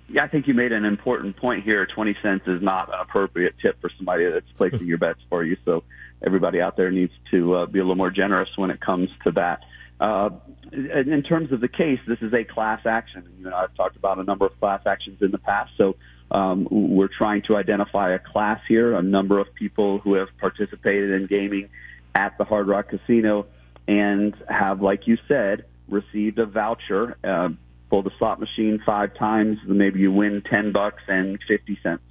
yeah, I think you made an important point here. 20 cents is not an appropriate tip for somebody that's placing your bets for you. So everybody out there needs to uh, be a little more generous when it comes to that. Uh, in terms of the case, this is a class action. You know, I've talked about a number of class actions in the past. So um, we're trying to identify a class here, a number of people who have participated in gaming at the Hard Rock Casino and have, like you said, received a voucher. Uh, pull the slot machine five times, maybe you win ten bucks and fifty cents,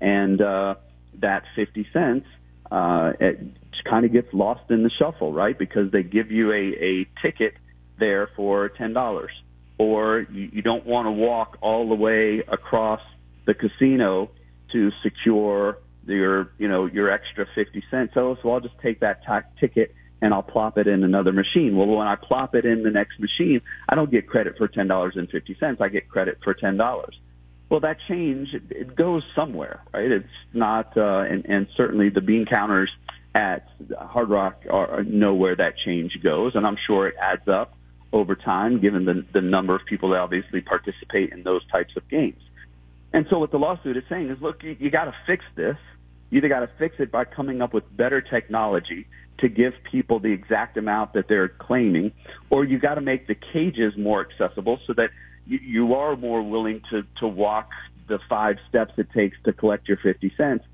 and uh, that fifty cents uh, it kind of gets lost in the shuffle, right? Because they give you a, a ticket there for ten dollars, or you, you don't want to walk all the way across the casino to secure your you know your extra fifty cents. So, so I'll just take that t- ticket and I'll plop it in another machine. Well, when I plop it in the next machine, I don't get credit for ten dollars and fifty cents. I get credit for ten dollars. Well, that change it, goes somewhere, right? It's not, uh, and, and certainly the bean counters at Hard Rock are, know where that change goes, and I'm sure it adds up over time, given the the number of people that obviously participate in those types of games. And so, what the lawsuit is saying is, look, you, you got to fix this. You either got to fix it by coming up with better technology to give people the exact amount that they're claiming, or you got to make the cages more accessible so that you, you are more willing to to walk the five steps it takes to collect your 50 cents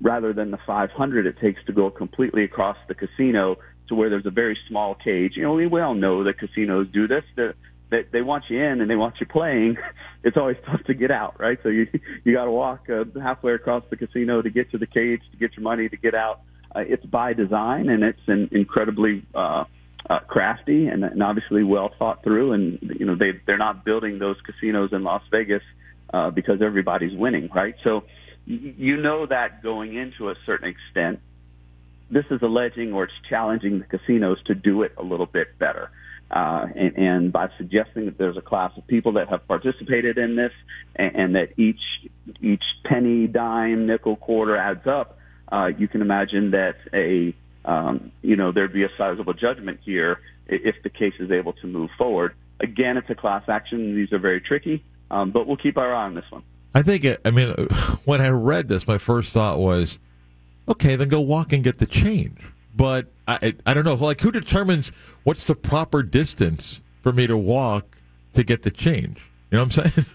rather than the 500 it takes to go completely across the casino to where there's a very small cage. You know, we, we all know that casinos do this. The, they, they want you in and they want you playing. It's always tough to get out, right? So you you got to walk uh, halfway across the casino to get to the cage to get your money to get out uh, it's by design and it's an incredibly uh, uh, crafty and, and obviously well thought through. And you know they they're not building those casinos in Las Vegas uh, because everybody's winning, right? So you know that going into a certain extent. This is alleging or it's challenging the casinos to do it a little bit better. Uh, and, and by suggesting that there's a class of people that have participated in this and, and that each each penny, dime, nickel, quarter adds up, uh, you can imagine that a um, you know there'd be a sizable judgment here if the case is able to move forward. Again, it's a class action; these are very tricky, um, but we'll keep our eye on this one. I think. It, I mean, when I read this, my first thought was, okay, then go walk and get the change. But I, I don't know. Like, who determines what's the proper distance for me to walk to get the change? You know what I'm saying?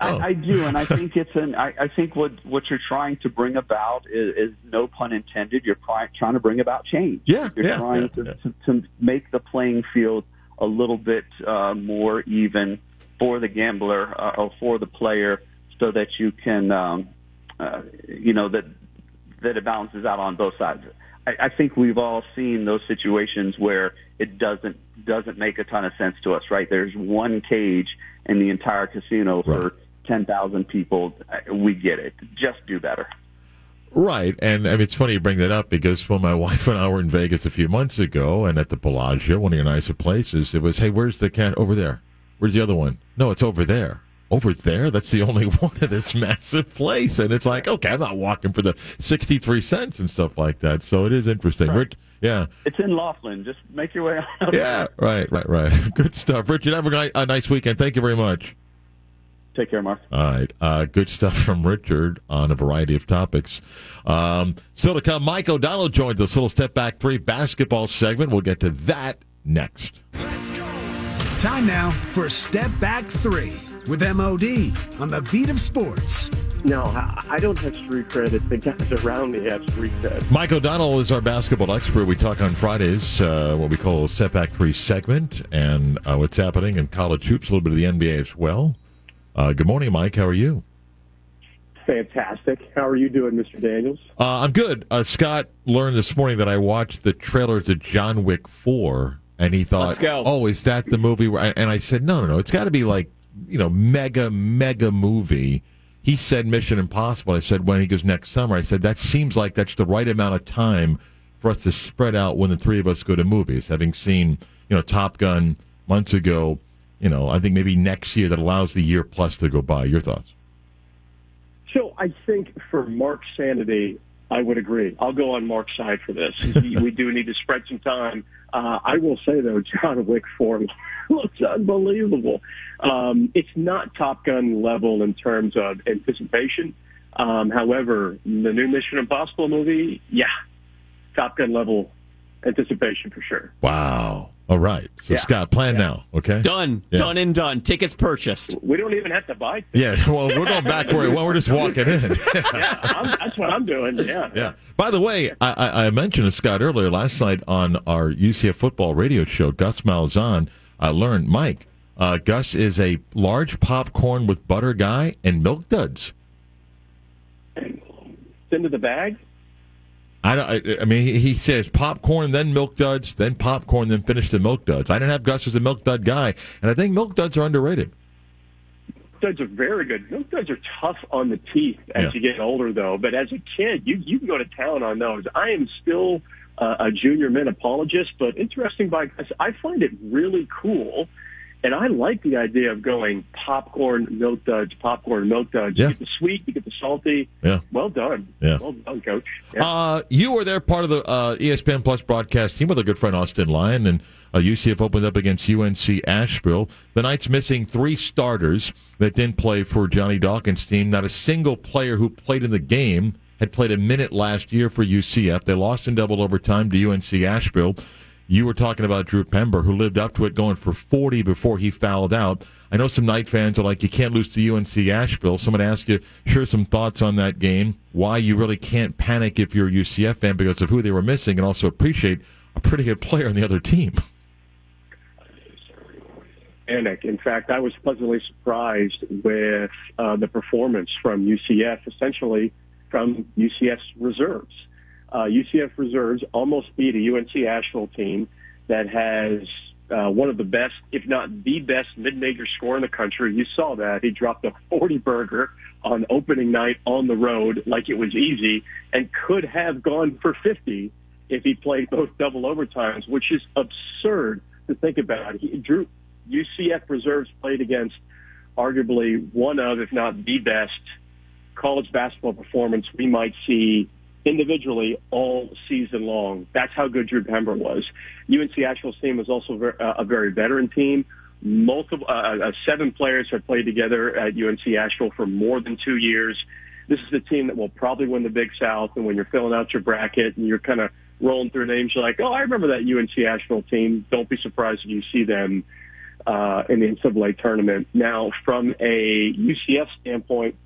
I, I, do, and I think it's an. I, I think what what you're trying to bring about is, is no pun intended. You're trying to bring about change. Yeah, you're yeah, trying yeah, to, yeah. to to make the playing field a little bit uh, more even for the gambler uh, or for the player, so that you can, um, uh, you know, that that it balances out on both sides. I, I think we've all seen those situations where it doesn't doesn't make a ton of sense to us, right? There's one cage in the entire casino for ten thousand people. We get it. Just do better. Right, and I mean, it's funny you bring that up because when my wife and I were in Vegas a few months ago, and at the Bellagio, one of your nicer places, it was, "Hey, where's the cat over there? Where's the other one? No, it's over there. Over there? That's the only one of this massive place." And it's like, okay, I'm not walking for the sixty-three cents and stuff like that. So it is interesting. Rich, yeah, It's in Laughlin. Just make your way out. yeah, right, right, right. Good stuff, Richard. Have a, ni- a nice weekend. Thank you very much. Take care, Mark. All right. Uh, good stuff from Richard on a variety of topics. Um, still to come, Mike O'Donnell joins us. Little step back three basketball segment. We'll get to that next. Time now for Step Back 3 with MOD on the beat of sports. No, I I don't have street credit. The guys around me have street cred. Mike O'Donnell is our basketball expert. We talk on Fridays, uh, what we call a step back three segment, and uh, what's happening in college hoops, a little bit of the NBA as well. Uh, good morning, Mike. How are you? Fantastic. How are you doing, Mr. Daniels? Uh, I'm good. Uh, Scott learned this morning that I watched the trailer to John Wick 4, and he thought, oh, is that the movie? Where I, and I said, no, no, no. It's got to be like, you know, mega, mega movie. He said Mission Impossible. I said, when he goes next summer, I said, that seems like that's the right amount of time for us to spread out when the three of us go to movies. Having seen, you know, Top Gun months ago, you know, I think maybe next year that allows the year plus to go by. Your thoughts? So I think for Mark's sanity, I would agree. I'll go on Mark's side for this. we do need to spread some time. Uh, I will say though, John Wick four looks unbelievable. Um, it's not Top Gun level in terms of anticipation. Um, however, the new Mission Impossible movie, yeah, Top Gun level anticipation for sure. Wow. All right. So, Yeah. Scott, plan now, okay? Done. Yeah. Done and done. Tickets purchased. We don't even have to buy. Tickets. Yeah, well, we're going back where well, we're just walking in. Yeah, I'm, that's what I'm doing. Yeah. yeah. By the way, I, I, I mentioned to Scott earlier last night on our UCF football radio show. Gus Malzahn, I learned Mike. Uh, Gus is a large popcorn with butter guy and milk duds. Into the bag. I, don't, I, I mean, he- says popcorn, then milk duds, then popcorn, then finish the milk duds. I didn't have Gus as a milk dud guy, and I think milk duds are underrated. Duds are very good. Milk duds are tough on the teeth as Yeah. you get older, though. But as a kid, you you can go to town on those. I am still uh, a junior mint apologist, but interesting by I find it really cool, and I like the idea of going popcorn, milk duds, popcorn, milk duds. Yeah. You get the sweet, you get the salty. Yeah. Well done. Yeah. Well done, coach. Yeah. Uh, you were there, part of the uh, ESPN Plus broadcast team with a good friend Austin Lyon, and uh, UCF opened up against UNC Asheville. The Knights missing three starters that didn't play for Johnny Dawkins' team. Not a single player who played in the game had played a minute last year for UCF. They lost in double overtime to UNC Asheville. You were talking about Drew Pember, who lived up to it, going for 40 before he fouled out. I know some Knight fans are like, you can't lose to UNC Asheville. Someone asked you, share some thoughts on that game, why you really can't panic if you're a UCF fan because of who they were missing, and also appreciate a pretty good player on the other team. panic. In fact, I was pleasantly surprised with uh, the performance from UCF, essentially from UCF's reserves. Uh, UCF reserves almost beat a UNC Asheville team that has uh, one of the best, if not the best, mid-major scorer in the country. You saw that he dropped a 40 burger on opening night on the road like it was easy, and could have gone for 50 if he played both double overtimes, which is absurd to think about. He drew UCF reserves played against arguably one of, if not the best, college basketball performance we might see individually all season long. That's how good Drew Pember was. UNC Asheville's team was also uh, a very veteran team. Multiple, uh, uh, seven players have played together at UNC Asheville for more than two years. This is the team that will probably win the Big South. And when you're filling out your bracket and you're kind of rolling through names, you're like, oh, I remember that UNC Asheville team. Don't be surprised if you see them uh, in the NCAA tournament. Now, from a UCF standpoint,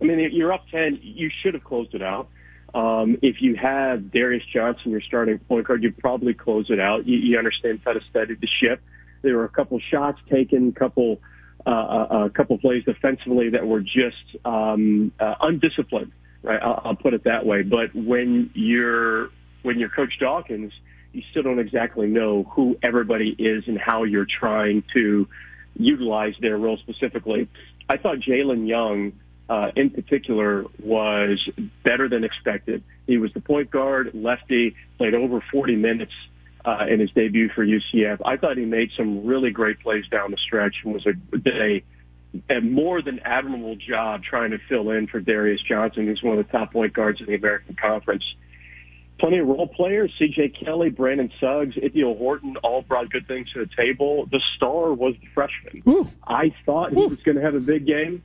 I mean, you're up 10. You should have closed it out. Um, if you have Darius Johnson, your starting point guard, you probably close it out. You, you understand how to steady the ship. There were a couple shots taken, couple, uh, a, a couple plays defensively that were just um, uh, undisciplined. Right, I'll, I'll put it that way. But when you're when you're Coach Dawkins, you still don't exactly know who everybody is and how you're trying to utilize their role specifically. I thought Jalen Young uh, in particular was better than expected. He was the point guard, lefty, played over 40 minutes uh, in his debut for UCF. I thought he made some really great plays down the stretch and was a, did a, a more than admirable job trying to fill in for Darius Johnson, who's one of the top point guards in the American Conference. Plenty of role players, C.J. Kelly, Brandon Suggs, Ithiel Horton, all brought good things to the table. The star was the freshman. Ooh. I thought he was going to have a big game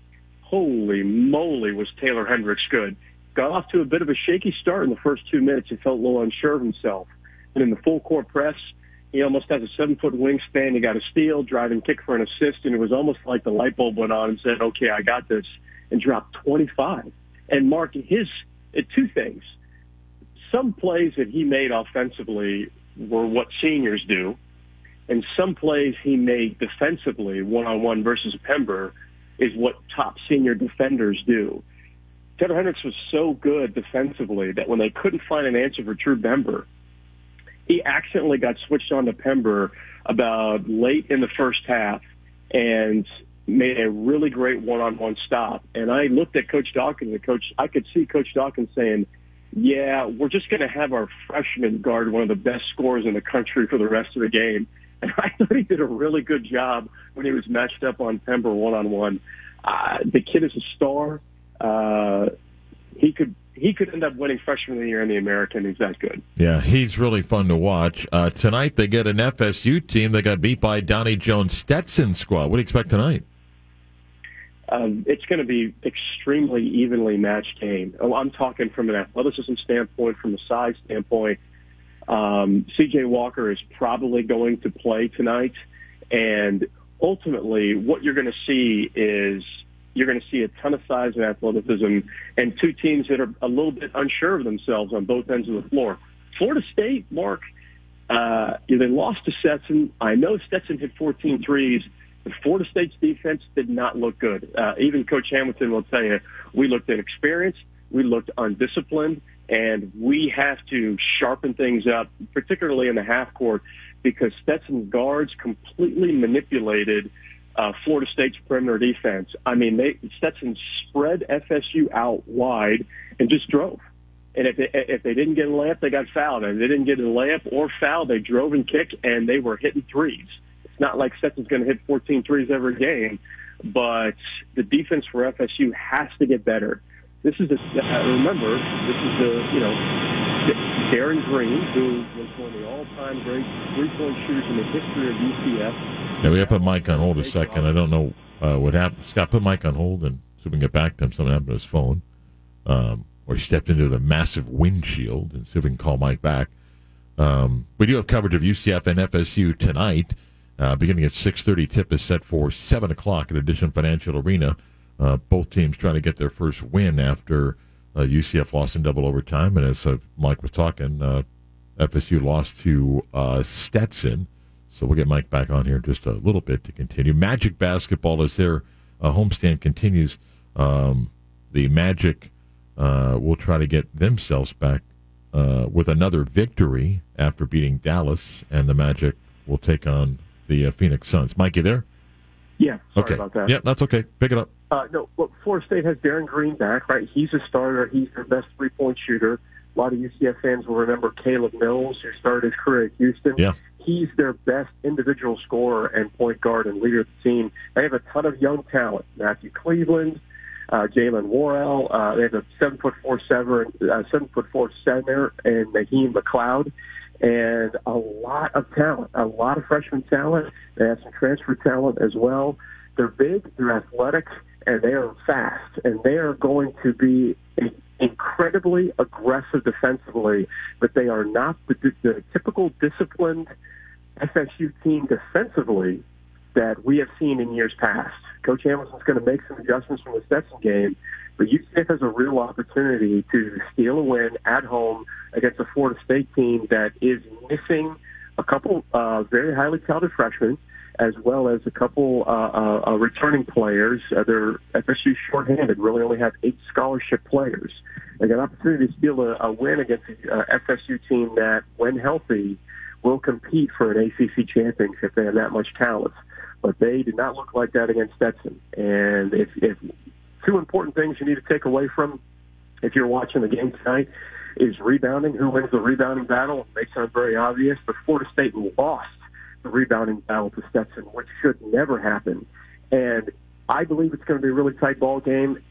holy moly was Taylor Hendricks good. Got off to a bit of a shaky start in the first two minutes. He felt a little unsure of himself. And in the full court press, he almost has a seven foot wingspan. He got a steal, driving kick for an assist, and it was almost like the light bulb went on and said, okay, I got this, and dropped 25. And Mark, his uh, two things. Some plays that he made offensively were what seniors do, and some plays he made defensively, one on one versus Pember, is what top senior defenders do. Taylor Hendricks was so good defensively that when they couldn't find an answer for Drew Pember, he accidentally got switched on to Pember about late in the first half and made a really great one-on-one stop. And I looked at Coach Dawkins and Coach, I could see Coach Dawkins saying, yeah, we're just going to have our freshman guard one of the best scorers in the country for the rest of the game. And I thought he did a really good job when he was matched up on Pember one on one. The kid is a star. Uh, he could he could end up winning freshman of the year in the American. He's that good. Yeah, he's really fun to watch. Uh, tonight they get an FSU team that got beat by Donnie Jones Stetson squad. What do you expect tonight? Um, it's going to be extremely evenly matched game. Oh, I'm talking from an athleticism standpoint, from a size standpoint. Um, CJ Walker is probably going to play tonight. And ultimately, what you're going to see is you're going to see a ton of size and athleticism and two teams that are a little bit unsure of themselves on both ends of the floor. Florida State, Mark, uh, they lost to Stetson. I know Stetson hit 14 threes. The Florida State's defense did not look good. Uh, even Coach Hamilton will tell you, we looked inexperienced, we looked undisciplined, and we have to sharpen things up, particularly in the half court, because Stetson guards completely manipulated uh, Florida State's perimeter defense. I mean, they Stetson spread FSU out wide and just drove. And if they, if they didn't get a layup, they got fouled. And if they didn't get a layup or foul, they drove and kicked, and they were hitting threes. It's not like Stetson's going to hit 14 threes every game, but the defense for FSU has to get better. This is a, remember, this is the, you know, Darin Green, who was one of the all-time great three-point shooters in the history of UCF. Yeah, we have to put Mike on hold a second. I don't know uh, what happened. Scott, put Mike on hold and see if we can get back to him. Something happened to his phone. Um, or he stepped into the massive windshield and see if we can call Mike back. Um, we do have coverage of UCF and FSU tonight. Uh, beginning at 6.30, tip is set for 7 o'clock at Addition Financial Arena. Uh, both teams trying to get their first win after uh, UCF lost in double overtime. And as uh, Mike was talking, uh, FSU lost to uh, Stetson. So we'll get Mike back on here in just a little bit to continue. Magic basketball as their homestand continues. Um, the Magic uh, will try to get themselves back uh, with another victory after beating Dallas, and the Magic will take on the uh, Phoenix Suns. Mike, you there? Yeah. okay. about that. Yeah, that's okay. Pick it up. Uh, no, well, Florida State has Darin Green back, right? He's a starter. He's their best three-point shooter. A lot of UCF fans will remember Caleb Mills, who started his career at Houston. Yeah. He's their best individual scorer and point guard and leader of the team. They have a ton of young talent. Matthew Cleveland, uh, Jaylen Worrell. Uh, they have a seven foot four seven, uh, seven foot four center, and Naheem McLeod, and a lot of talent, a lot of freshman talent. They have some transfer talent as well. They're big, they're athletic, and they are fast, and they are going to be incredibly aggressive defensively, but they are not the, the typical disciplined FSU team defensively that we have seen in years past. Coach Hamilton's going to make some adjustments from the Stetson game, but UCF has a real opportunity to steal a win at home against a Florida State team that is missing a couple uh, very highly talented freshmen, as well as a couple uh, uh, uh returning players. Uh, they're FSU shorthanded, really only have eight scholarship players. They got an opportunity to steal a, a win against a uh, FSU team that, when healthy, will compete for an ACC championship. If they have that much talent but they did not look like that against Stetson. And if, if two important things you need to take away from if you're watching the game tonight is rebounding. Who wins the rebounding battle? It may sound very obvious, but Florida State lost the rebounding battle to Stetson, which should never happen. And I believe it's going to be a really tight ball game.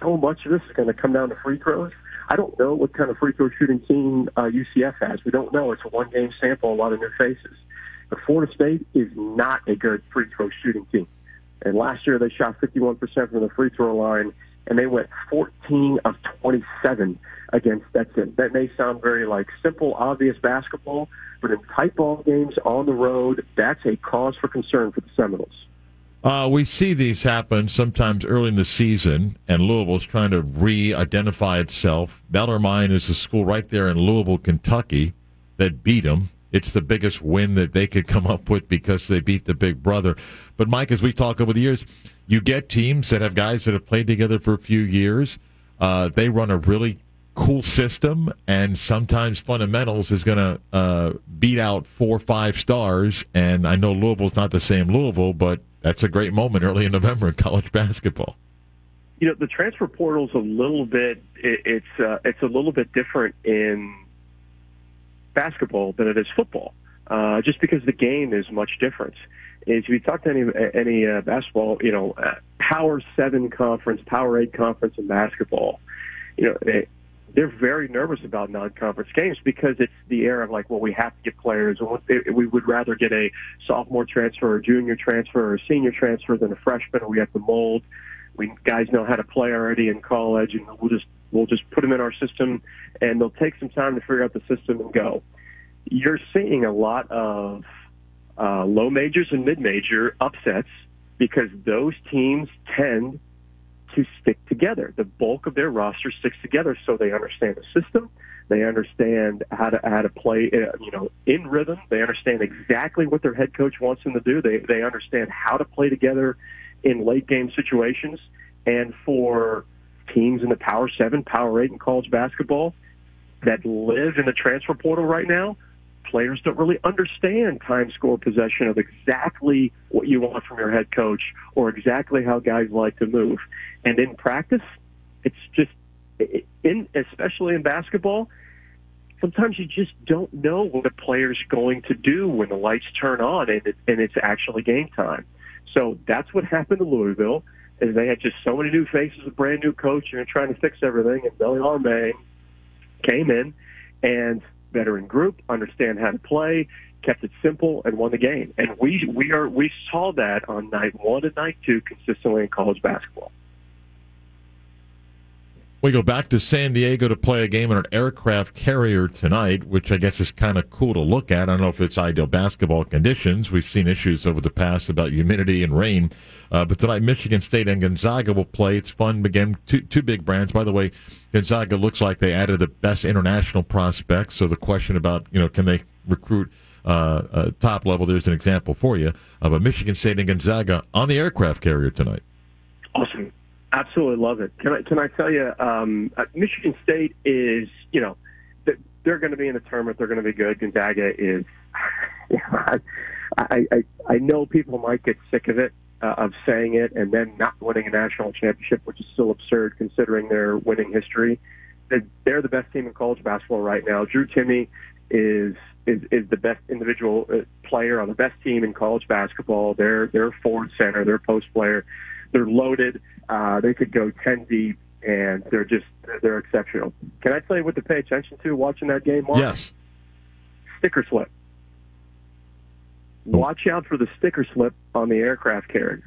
So much of this is going to come down to free throws. I don't know what kind of free throw shooting team uh, UCF has. We don't know. It's a one game sample, a lot of new faces. But Florida State is not a good free throw shooting team. And last year they shot 51% from the free throw line, and they went 14 of 27 against Stetson. That may sound very like simple, obvious basketball, but in tight ball games on the road, that's a cause for concern for the Seminoles. Uh, we see these happen sometimes early in the season, and Louisville's trying to re-identify itself. Bellarmine is a school right there in Louisville, Kentucky, that beat them it's the biggest win that they could come up with because they beat the big brother. But Mike, as we talk over the years, you get teams that have guys that have played together for a few years. Uh, they run a really cool system, and sometimes fundamentals is going to uh, beat out four or five stars. And I know Louisville's not the same Louisville, but that's a great moment early in November in college basketball. You know, the transfer portal's a little bit. It, it's uh, it's a little bit different in basketball than it is football, uh, just because the game is much different. If you talk to any any uh, basketball, you know, uh, Power Seven conference, Power Eight conference in basketball, you know, they, they're very nervous about non-conference games because it's the era of like, well, we have to get players, or we would rather get a sophomore transfer, or junior transfer, or senior transfer than a freshman. We have to mold. We guys know how to play already in college, and we'll just we'll just put them in our system, and they'll take some time to figure out the system and go. You're seeing a lot of uh, low majors and mid major upsets because those teams tend to stick together. The bulk of their roster sticks together, so they understand the system, They understand how to how to play, uh, you know, in rhythm. They understand exactly what their head coach wants them to do. They they understand how to play together in late game situations. And for teams in the Power Seven, Power Eight in college basketball that live in the transfer portal right now, players don't really understand time score possession of exactly what you want from your head coach or exactly how guys like to move. And in practice, it's just in especially in basketball, sometimes you just don't know what a player's going to do when the lights turn on and, it, and it's actually game time. So that's what happened to Louisville. Is they had just so many new faces, a brand new coach, and trying to fix everything. And Bellarmine came in and veteran group, understand how to play, kept it simple, and won the game. And we we are we saw that on night one and night two consistently in college basketball. We go back to San Diego to play a game on an aircraft carrier tonight, which I guess is kind of cool to look at. I don't know if it's ideal basketball conditions. We've seen issues over the past about humidity and rain. Uh, but tonight, Michigan State and Gonzaga will play. It's fun. Again, two, two big brands. By the way, Gonzaga looks like they added the best international prospects. So the question about, you know, can they recruit uh, uh, top level, there's an example for you. Uh, but Michigan State and Gonzaga on the aircraft carrier tonight. Awesome. Absolutely love it. Can I can I tell you, um, uh, Michigan State is you know they're going to be in the tournament. They're going to be good. Gonzaga is. I, I I know people might get sick of it uh, of saying it and then not winning a national championship, which is still absurd considering their winning history. They're the best team in college basketball right now. Drew Timme is is is the best individual uh, player on the best team in college basketball. They're they're forward center. They're post player. They're loaded. Uh, they could go 10 deep, and they're just they're exceptional. Can I tell you what to pay attention to watching that game, Mark? Yes. Sticker slip. Watch out for the sticker slip on the aircraft carrier.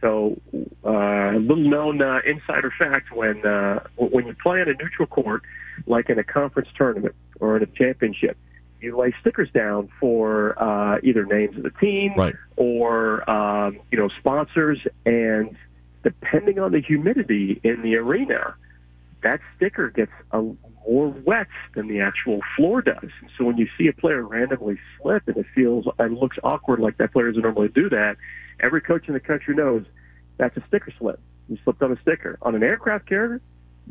So, uh, little known uh, insider fact: when uh, when you play on a neutral court, like in a conference tournament or in a championship, you lay stickers down for uh, either names of the team right. or um, you know sponsors, and depending on the humidity in the arena, that sticker gets a, more wet than the actual floor does. So when you see a player randomly slip and it feels and looks awkward like that player doesn't normally do that, every coach in the country knows that's a sticker slip. You slipped on a sticker. On an aircraft carrier,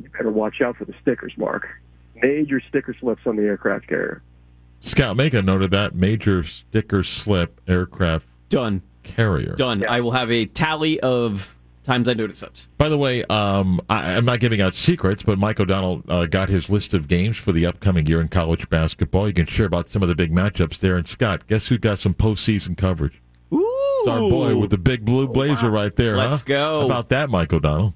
you better watch out for the stickers, Mark. Major sticker slips on the aircraft carrier. Scott, make a note of that. Major sticker slip aircraft done carrier. Done. Yeah. I will have a tally of times I notice it. By the way, um, I, am not giving out secrets, but Mike O'Donnell uh, got his list of games for the upcoming year in college basketball. You can share about some of the big matchups there. And Scott, guess who got some postseason coverage? Ooh. It's our boy with the big blue blazer wow. right there. Let's huh? go. How about that, Mike O'Donnell?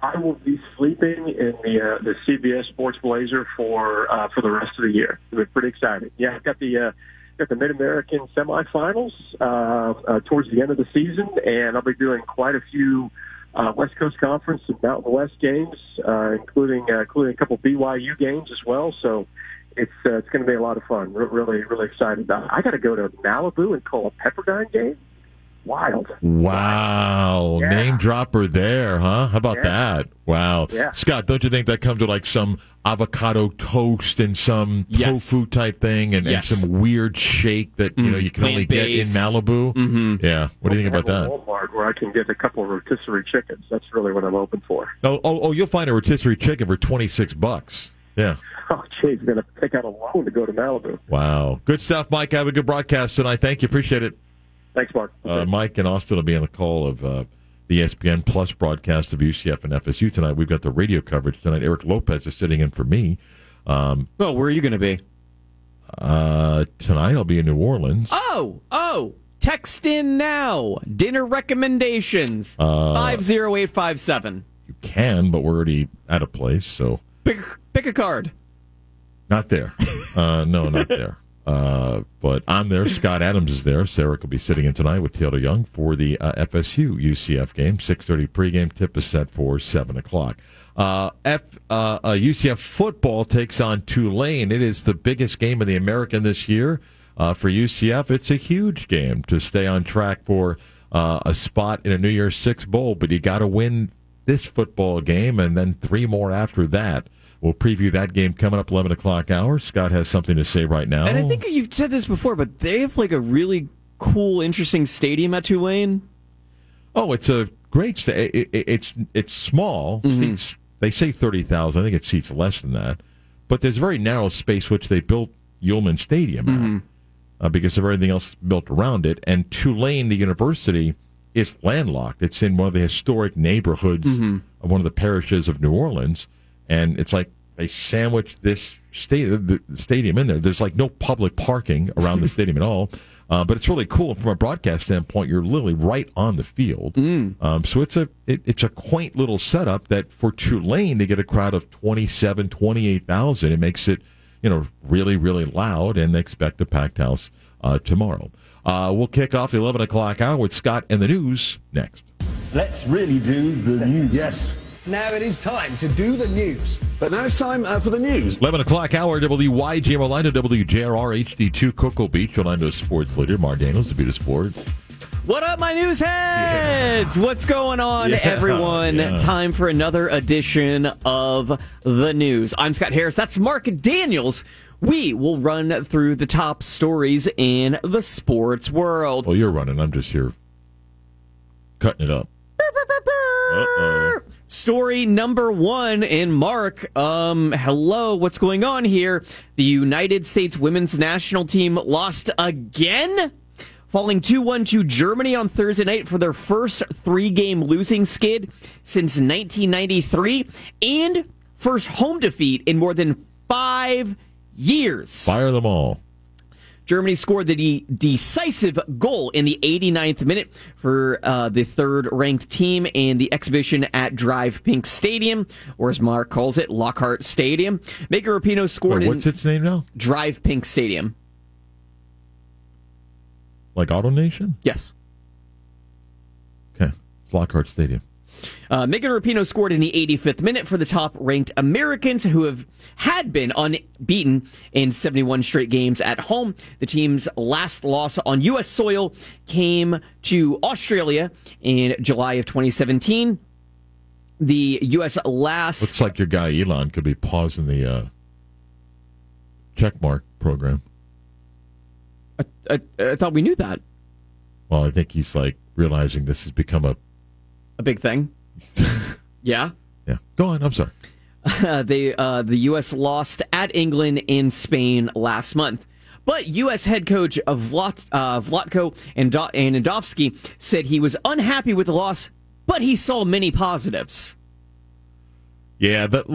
I will be sleeping in the uh, the CBS Sports Blazer for uh, for the rest of the year. We're pretty excited. Yeah, I've got the uh, got the Mid American semifinals uh, uh, towards the end of the season, and I'll be doing quite a few uh, West Coast Conference and Mountain West games, uh, including uh, including a couple BYU games as well. So it's uh, it's going to be a lot of fun. Re- really, really excited. I got to go to Malibu and call a Pepperdine game wild. Wow. Yeah. Name dropper there, huh? How about yeah. that? Wow. Yeah. Scott, don't you think that comes with like some avocado toast and some yes. tofu type thing and, yes. and, some weird shake that, you know, you can only get in Malibu? Mm-hmm. Yeah. What do you think about that? Walmart where I can get a couple of rotisserie chickens. That's really what I'm open for. Oh, oh, oh you'll find a rotisserie chicken for 26 bucks. Yeah. Oh, geez, going to take out a loan to go to Malibu. Wow. Good stuff, Mike. Have a good broadcast tonight. Thank you. Appreciate it. Thanks, Mark. Uh, Mike and Austin will be on the call of uh, the ESPN Plus broadcast of UCF and FSU tonight. We've got the radio coverage tonight. Eric Lopez is sitting in for me. Um, well, where are you going to be? Uh, tonight I'll be in New Orleans. Oh, oh. Text in now. Dinner recommendations. Uh, 50857. You can, but we're already at a place, so. Pick, pick a card. Not there. Uh, no, not there. Uh, but I'm there. Scott Adams is there. Sarah will be sitting in tonight with Taylor Young for the uh, FSU UCF game. 6:30 pregame. Tip is set for seven o'clock. Uh, F, UCF uh, football takes on Tulane. It is the biggest game of the American this year uh, for UCF. It's a huge game to stay on track for uh, a spot in a New Year's Six bowl. But you got to win this football game and then three more after that We'll preview that game coming up 11 o'clock hour. Scott has something to say right now. And I think you've said this before, but they have like a really cool, interesting stadium at Tulane. Oh, it's a great. Sta- it, it, it's it's small. Mm-hmm. Seats. They say thirty thousand. I think it seats less than that. But there's a very narrow space which they built Yulman Stadium Mm-hmm. at, uh, because of everything else built around it. And Tulane, the university, is landlocked. It's in one of the historic neighborhoods Mm-hmm. of one of the parishes of New Orleans, and it's like they sandwich this stadium, the the stadium in there. There's like no public parking around the stadium at all. Uh, but it's really cool from a broadcast standpoint. You're literally right on the field, um, so it's a it, it's a quaint little setup that for Tulane to get a crowd of 27, 28,000, it makes it you know really really loud, and they expect a packed house uh, tomorrow. Uh, we'll kick off the 11 o'clock hour with Scott and the news next. Let's really do the news. Yes. Now it is time to do the news. But now it's time uh, for the news. 11 o'clock hour, WYGM Orlando, WJRR HD2 Cocoa Beach, Orlando sports leader, Mark Daniels, the Beat of Sports. What up, my news heads? What's going on, Yeah, everyone? yeah. Time for another edition of the news. I'm Scott Harris. That's Mark Daniels. We will run through the top stories in the sports world. Well, you're running. I'm just here cutting it up. Story number one in Mark. Um, hello, what's going on here? The United States women's national team lost again? Falling 2 1 to Germany on Thursday night for their first three game losing skid since 1993 and first home defeat in more than five years. Fire them all. Germany scored the de- decisive goal in the 89th minute for uh, the third ranked team in the exhibition at DRV PNK Stadium, or as Mark calls it, Lockhart Stadium. Megan Rapinoe scored Wait, what's in its name now? DRV PNK Stadium. Like Auto Nation? Yes. Okay. Lockhart Stadium. Uh, Megan Rapinoe scored in the 85th minute for the top ranked Americans who have had been unbeaten in 71 straight games at home. The team's last loss on U.S. soil came to Australia in July of 2017. The U.S. last. Looks like your guy Elon could be pausing the uh, checkmark program. I, I, I thought we knew that. Well, I think he's like realizing this has become a. A big thing. yeah. Yeah. Go on. I'm sorry. Uh, they uh, the U.S. lost at England and Spain last month. But U.S. head coach of uh, Vlatko and, Do- and Andovsky said he was unhappy with the loss, but he saw many positives. Yeah, but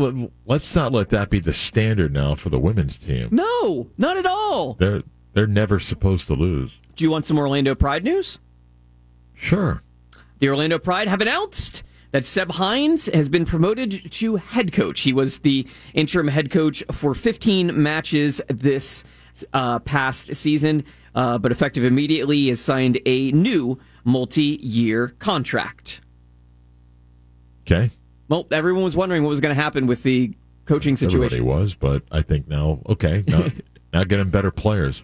let's not let that be the standard now for the women's team. No, not at all. They're they're never supposed to lose. Do you want some Orlando Pride news? Sure. The Orlando Pride have announced that Seb Hines has been promoted to head coach. He was the interim head coach for 15 matches this uh, past season, uh, but effective immediately, he has signed a new multi-year contract. Okay. Well, everyone was wondering what was going to happen with the coaching situation. Everybody was, but I think now, okay, now, now getting better players.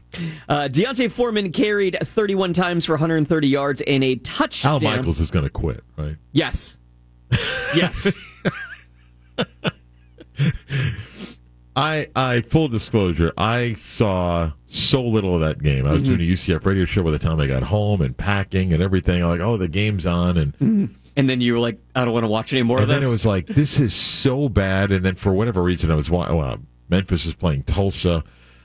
Uh, D'Onta Foreman carried 31 times for 130 yards and a touchdown. Al Michaels is going to quit, right? Yes. Yes. I, I, full disclosure, I saw so little of that game. I was doing a UCF radio show by the time I got home and packing and everything. I'm like, oh, the game's on, and and then you were like, I don't want to watch any more and of then it was like, this is so bad. And then for whatever reason, I was. Well, Memphis is playing Tulsa.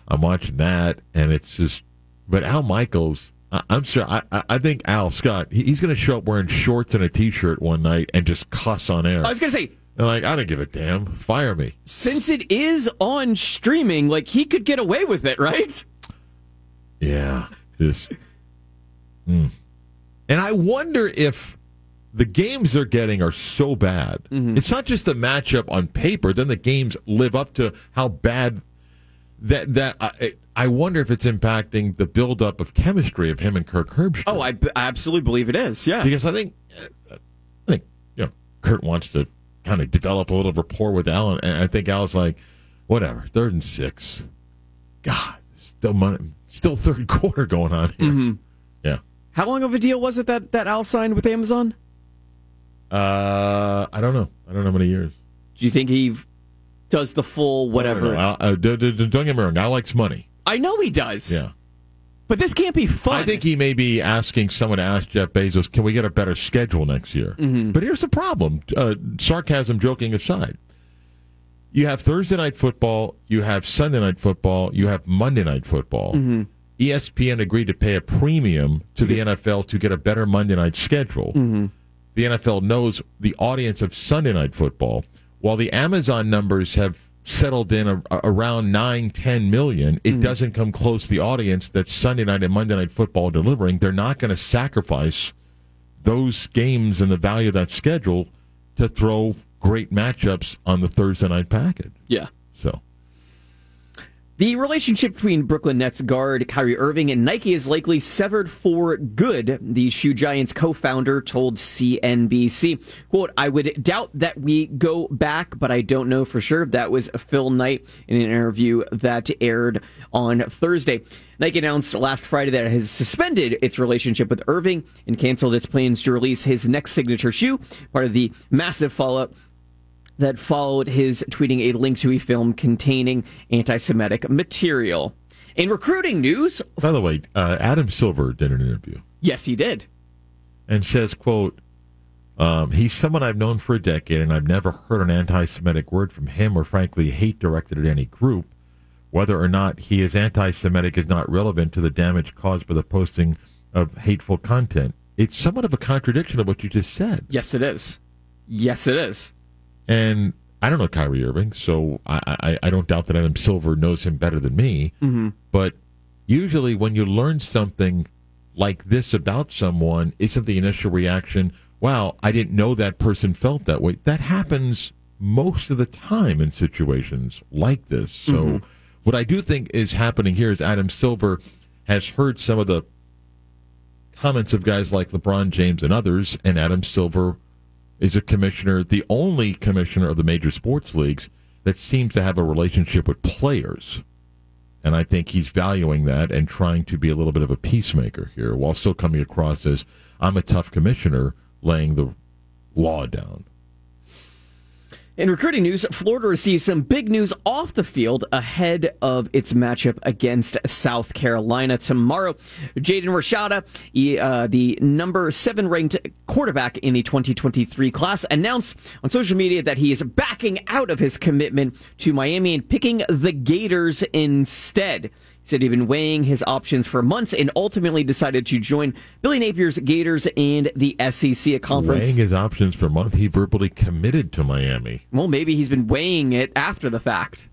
I'm watching that, and it's just. But Al Michaels, I, I'm sure. I, I, think Al Scott, he, he's going to show up wearing shorts and a t-shirt one night and just cuss on air. I was going to say, And like, I don't give a damn. Fire me. since it is on streaming, like he could get away with it, right? Yeah, just. Mm. And I wonder if the games they're getting are so bad. It's not just the matchup on paper. Then the games live up to how bad that that. I, I wonder if it's impacting the buildup of chemistry of him and Kirk Herbstreit. Oh, I, b- I absolutely believe it is. Yeah. because I think I think you know Kirk wants to kind of develop a little rapport with Allen, and I think Al's like, whatever, third and six. God, still money, still third quarter going on here. Yeah. How long of a deal was it that that Al signed with Amazon? Uh, I don't know. I don't know how many years. Do you think he does the full whatever. Uh, don't get me wrong. Al likes money. I know he does. Yeah. But this can't be fun. I think he may be asking someone to ask Jeff Bezos, can we get a better schedule next year? Mm-hmm. But here's the problem uh, sarcasm, joking aside. You have Thursday night football, you have Sunday night football, you have Monday night football. Mm-hmm. ESPN agreed to pay a premium to the NFL to get a better Monday night schedule. Mm-hmm. The NFL knows the audience of Sunday night football, while the Amazon numbers have settled in a, a, around 9, 10 million, it Mm. doesn't come close to the audience that Sunday night and Monday night football delivering. They're not going to sacrifice those games and the value of that schedule to throw great matchups on the Thursday night package. Yeah. The relationship between Brooklyn Nets guard Kyrie Irving and Nike is likely severed for good, the Shoe Giants co-founder told CNBC. Quote, I would doubt that we go back, but I don't know for sure. That was Phil Knight in an interview that aired on Thursday. Nike announced last Friday that it has suspended its relationship with Irving and canceled its plans to release his next signature shoe, part of the massive follow-up that followed his tweeting a link to a film containing anti Semitic material. In recruiting news, by the way, uh, Adam Silver did an interview yes, he did. and says, quote, um, he's someone I've known for a decade, and I've never heard an anti-Semitic word from him, or frankly, hate directed at any group. Whether or not he is anti-Semitic is not relevant to the damage caused by the posting of hateful content. It's somewhat of a contradiction of what you just said. Yes, it is. Yes, it is. And I don't know Kyrie Irving, so I, I, I don't doubt that Adam Silver knows him better than me. Mm-hmm. But usually, when you learn something like this about someone, isn't the initial reaction, wow, I didn't know that person felt that way? That happens most of the time in situations like this. So, what I do think is happening here is Adam Silver has heard some of the comments of guys like LeBron James and others, and Adam Silver is a commissioner, the only commissioner of the major sports leagues that seems to have a relationship with players. And I think he's valuing that and trying to be a little bit of a peacemaker here while still coming across as I'm a tough commissioner laying the law down. In recruiting news, Florida received some big news off the field ahead of its matchup against South Carolina tomorrow. Jaden Rashada, he, uh, the number seven ranked quarterback in the 2023 class, announced on social media that he is backing out of his commitment to Miami and picking the Gators instead. Said he'd been weighing his options for months and ultimately decided to join Billy Napier's Gators and the SEC, conference. Weighing his options for a month, he verbally committed to Miami. Well, maybe he's been weighing it after the fact.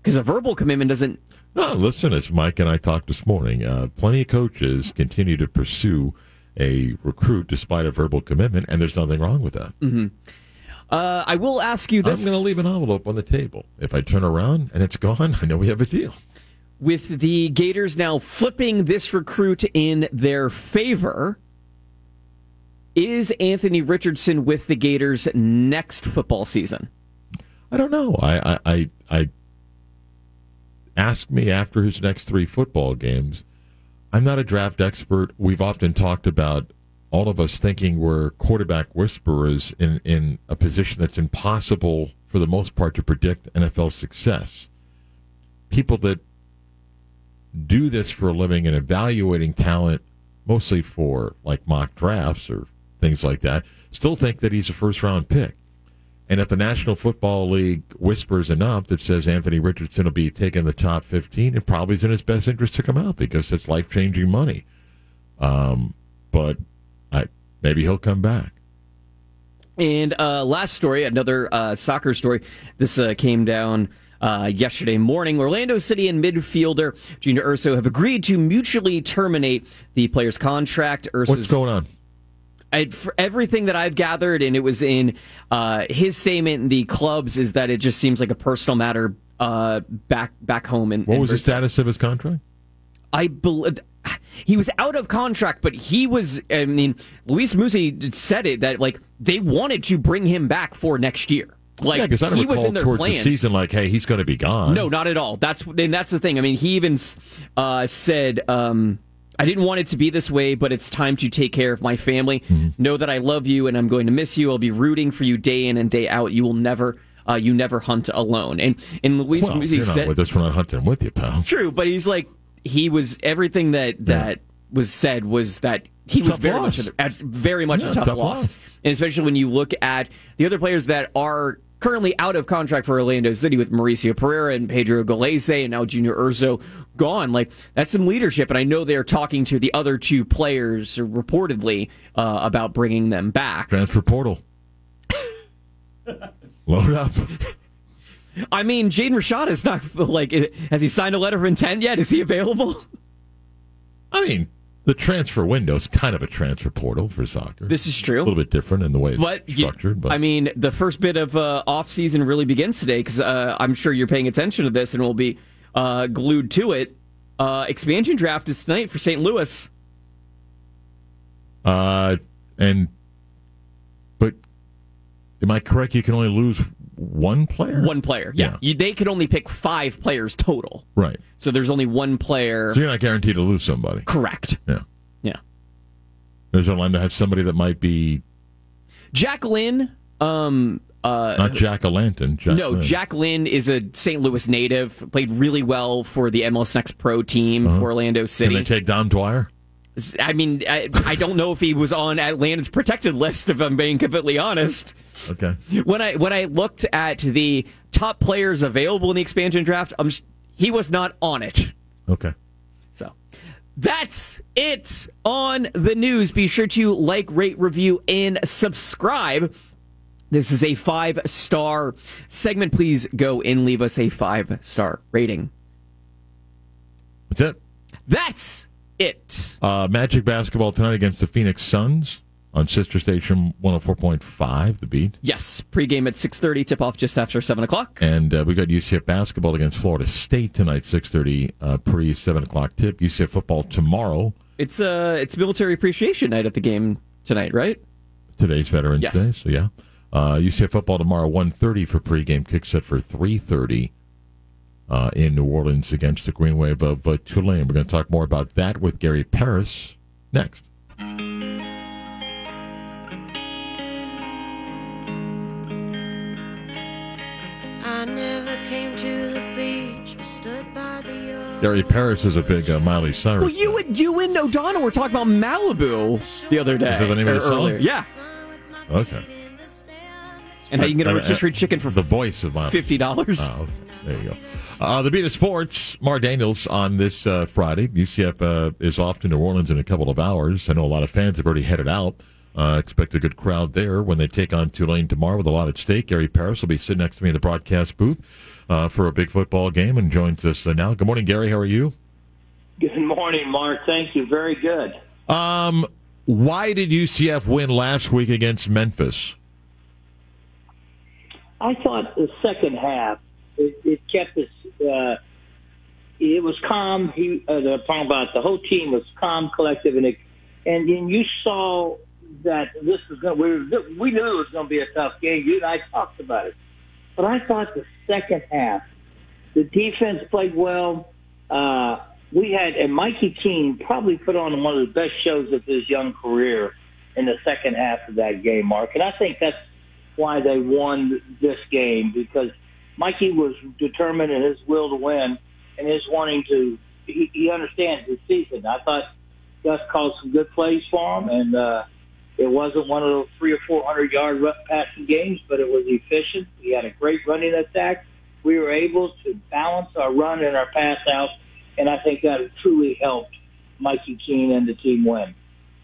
Because a verbal commitment doesn't. No, listen, as Mike and I talked this morning, uh, plenty of coaches continue to pursue a recruit despite a verbal commitment, and there's nothing wrong with that. Uh, I will ask you this. I'm going to leave an envelope on the table. If I turn around and it's gone, I know we have a deal. With the Gators now flipping this recruit in their favor, is Anthony Richardson with the Gators next football season? I don't know. I, I, I, I asked me after his next three football games. I'm not a draft expert. We've often talked about all of us thinking we're quarterback whisperers in, in a position that's impossible for the most part to predict NFL success. People that do this for a living and evaluating talent, mostly for like mock drafts or things like that, still think that he's a first round pick. And if the National Football League whispers enough that says Anthony Richardson will be taking the top 15, it probably is in his best interest to come out because it's life changing money. Um, but I, maybe he'll come back. And uh, last story, another uh, soccer story. This uh, came down uh, yesterday morning. Orlando City and midfielder Junior Urso have agreed to mutually terminate the player's contract. Urso's What's going on? I, for everything that I've gathered, and it was in uh, his statement, the clubs, is that it just seems like a personal matter uh, back back home. In, What was the status of his contract? I believe he was out of contract, but he was. I mean, Luis Muzzi said it that like they wanted to bring him back for next year. Like yeah, because I don't he was in their towards plans. the season like, hey, he's going to be gone. No, not at all. That's and that's the thing. I mean, he even uh, said, um, "I didn't want it to be this way, but it's time to take care of my family. Mm-hmm. Know that I love you and I'm going to miss you. I'll be rooting for you day in and day out. You will never uh, you never hunt alone. And and Luis Well, said with us. We're not hunting with you, pal. true, but he's like he was everything that that was said was that he was very loss. much at very much Yeah, a tough, tough loss. loss. and especially when you look at the other players that are currently out of contract for Orlando City with Mauricio Pereira and Pedro Gallese and now Junior Urso gone. Like that's some leadership, and I know they're talking to the other two players reportedly uh, about bringing them back. Transfer portal. Load up. I mean, Jaden Rashada is not like has he signed a letter of intent yet? Is he available? I mean, the transfer window is kind of a transfer portal for soccer. This is true. a little bit different in the way it's But structured. but I mean, the first bit of uh, off season really begins today because uh, I'm sure you're paying attention to this and will be uh, glued to it. Uh, expansion draft is tonight for St. Louis. uh, and but am I correct? You can only lose one player. One player, yeah. Yeah. You, they could only pick five players total, right. so there's only one player. So you're not guaranteed to lose somebody. Correct. Yeah. Yeah. Does Orlando have somebody that might be Jack Lynn. Um, uh, not Jack O'Lantern? Jack no, Lynn. Jack Lynn is a St. Louis native. Played really well for the MLS Next Pro team for Orlando Can City. they take Dom Dwyer? I mean, I, I don't know if he was on Atlanta's protected list. If I'm being completely honest, Okay. when I when I looked at the top players available in the expansion draft, I'm, he was not on it. Okay. So that's it on the news. Be sure to like, rate, review, and subscribe. This is a five star segment. Please go and leave us a five star rating. That's it. That's it. Uh, Magic basketball tonight against the Phoenix Suns on Sister Station 104.5, the beat. Yes, pregame at six thirty. Tip off just after seven o'clock. And uh, we got UCF basketball against Florida State tonight, 6.30 uh, pre 7 o'clock tip. UCF football tomorrow. It's uh it's military appreciation night at the game tonight, right? Today's Veterans Yes. Day, so yeah. Uh, UCF football tomorrow, 1.30 for pregame. Kick set for 3.30 uh, in New Orleans against the Green Wave of uh, Tulane. We're going to talk more about that with Gary Parris next. I never came to the beach, but stood by the ocean. Gary Parris is a big uh, Miley Cyrus. Well, you and you and O'Donnell were talking about Malibu the other day. Is that the name of the song? earlier. Yeah, Okay. and how you can get a rotisserie chicken for the voice of Miley. fifty dollars. Oh, there you go. Uh, the beat of sports, Mar Daniels on this uh, Friday. UCF uh, is off to New Orleans in a couple of hours. I know a lot of fans have already headed out. Uh, expect a good crowd there when they take on Tulane tomorrow with a lot at stake. Gary Parris will be sitting next to me in the broadcast booth uh, for a big football game and joins us uh, now. Good morning, Gary. How are you? Good morning, Mark. Thank you. Very good. Um, why did UCF win last week against Memphis? I thought the second half it, it kept us. Uh, it was calm. He, uh, the about the whole team was calm, collective, and it, and then you saw that this was going. We we knew it was going to be a tough game. You and I talked about it, but I thought the second half, the defense played well. Uh, we had and Mikey Keene probably put on one of the best shows of his young career in the second half of that game, Mark. And I think that's why they won this game because Mikey was determined in his will to win and his wanting to. He, he understands the season. I thought Gus called some good plays for him, and uh, it wasn't one of those three or four hundred yard passing games, but it was efficient. We had a great running attack. We were able to balance our run and our pass out, and I think that truly helped Mikey Keene and the team win.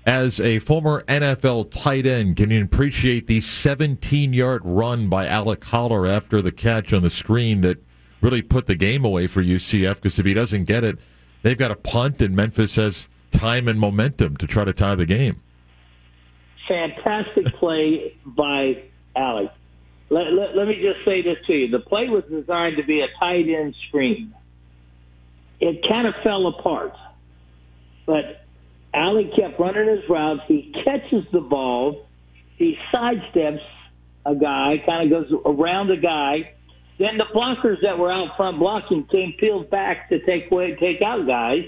As a former NFL tight end, can you appreciate the 17 yard run by Alec Holler after the catch on the screen that really put the game away for UCF? Because if he doesn't get it, they've got a punt, and Memphis has time and momentum to try to tie the game. fantastic play by Alec. Let, let, let me just say this to you. The play was designed to be a tight end screen. It kind of fell apart, but Alec kept running his routes. He catches the ball. He sidesteps a guy, kind of goes around a guy. Then the blockers that were out front blocking came peeled back to take away, take out guys.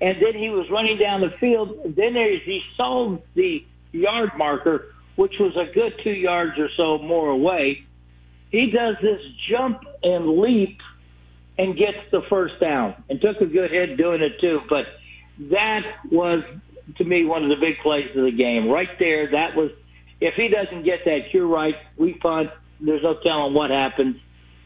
And then he was running down the field. Then there's, he saw the yard marker, which was a good two yards or so more away. he does this jump and leap and gets the first down and took a good hit doing it too. But that was to me one of the big plays of the game. Right there, that was if he doesn't get that, you're right. We punt. There's no telling what happens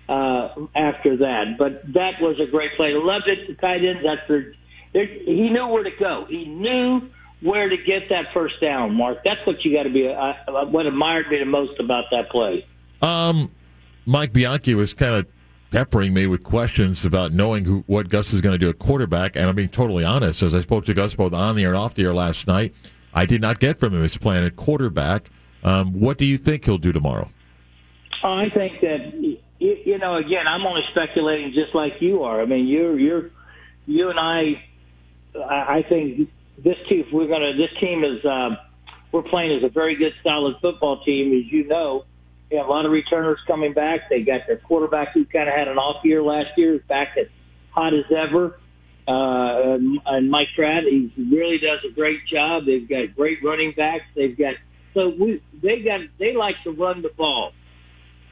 uh, after that. But that was a great play. Loved it. The tight ends. That's their. He knew where to go. He knew where to get that first down, Mark. That's what you got to be. Uh, what admired me the most about that play. Um, Mike Bianchi was kind of peppering me with questions about knowing who, what Gus is going to do at quarterback, and I'm being totally honest. As I spoke to Gus both on the air and off the air last night, I did not get from him his plan at quarterback. Um, what do you think he'll do tomorrow? I think that you know, again, I'm only speculating, just like you are. I mean, you're you're you and I. I think this team, we're gonna. This team is. Um, we're playing as a very good, solid football team, as you know. A lot of returners coming back. They got their quarterback who kind of had an off year last year, back as hot as ever. Uh, and Mike Pratt, he really does a great job. They've got great running backs. They've got so we they got they like to run the ball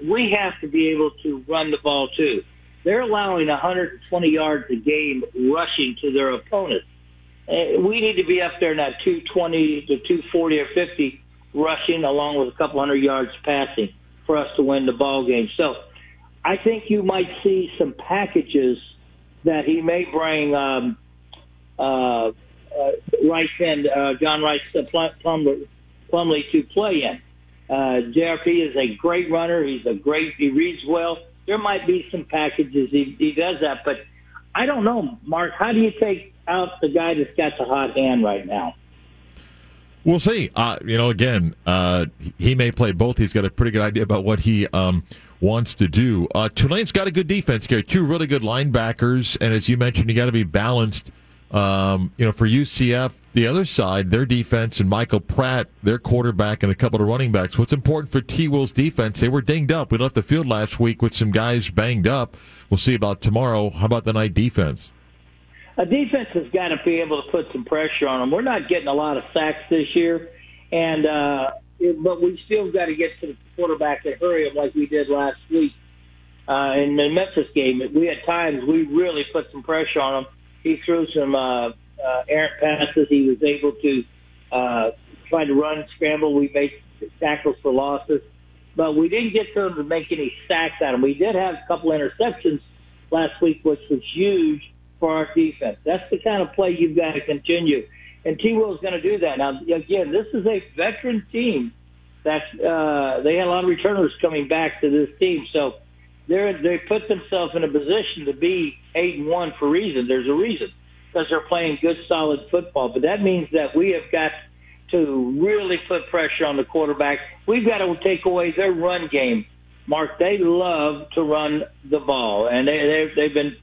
we have to be able to run the ball too. They're allowing 120 yards a game rushing to their opponents. Uh, we need to be up there in that 220 to 240 or 50 rushing, along with a couple hundred yards passing, for us to win the ball game. So, I think you might see some packages that he may bring um, uh, uh, Rice and uh, John Rhys uh, Plumlee, Plumlee to play in. Uh, JRP is a great runner. He's a great. He reads well. There might be some packages he, he does that, but I don't know, Mark. How do you take out the guy that's got the hot hand right now? We'll see. Uh, you know, again, uh, he may play both. He's got a pretty good idea about what he um, wants to do. Uh, Tulane's got a good defense here. Two really good linebackers, and as you mentioned, you got to be balanced um, you know, for UCF, the other side, their defense and Michael Pratt, their quarterback, and a couple of running backs. What's important for T Will's defense? They were dinged up. We left the field last week with some guys banged up. We'll see about tomorrow. How about the Knight defense? A defense has got to be able to put some pressure on them. We're not getting a lot of sacks this year, and uh, but we still got to get to the quarterback and hurry him like we did last week uh, in the Memphis game. We had times we really put some pressure on them he threw some uh, uh, errant passes. He was able to uh, try to run, scramble. We made tackles for losses, but we didn't get to him to make any sacks at him. We did have a couple interceptions last week, which was huge for our defense. That's the kind of play you've got to continue. And T. Will's going to do that. Now, again, this is a veteran team. That's uh, they had a lot of returners coming back to this team, so they they put themselves in a position to be eight and one for reason. There's a reason because they're playing good, solid football. But that means that we have got to really put pressure on the quarterback. We've got to take away their run game. Mark, they love to run the ball, and they, they they've been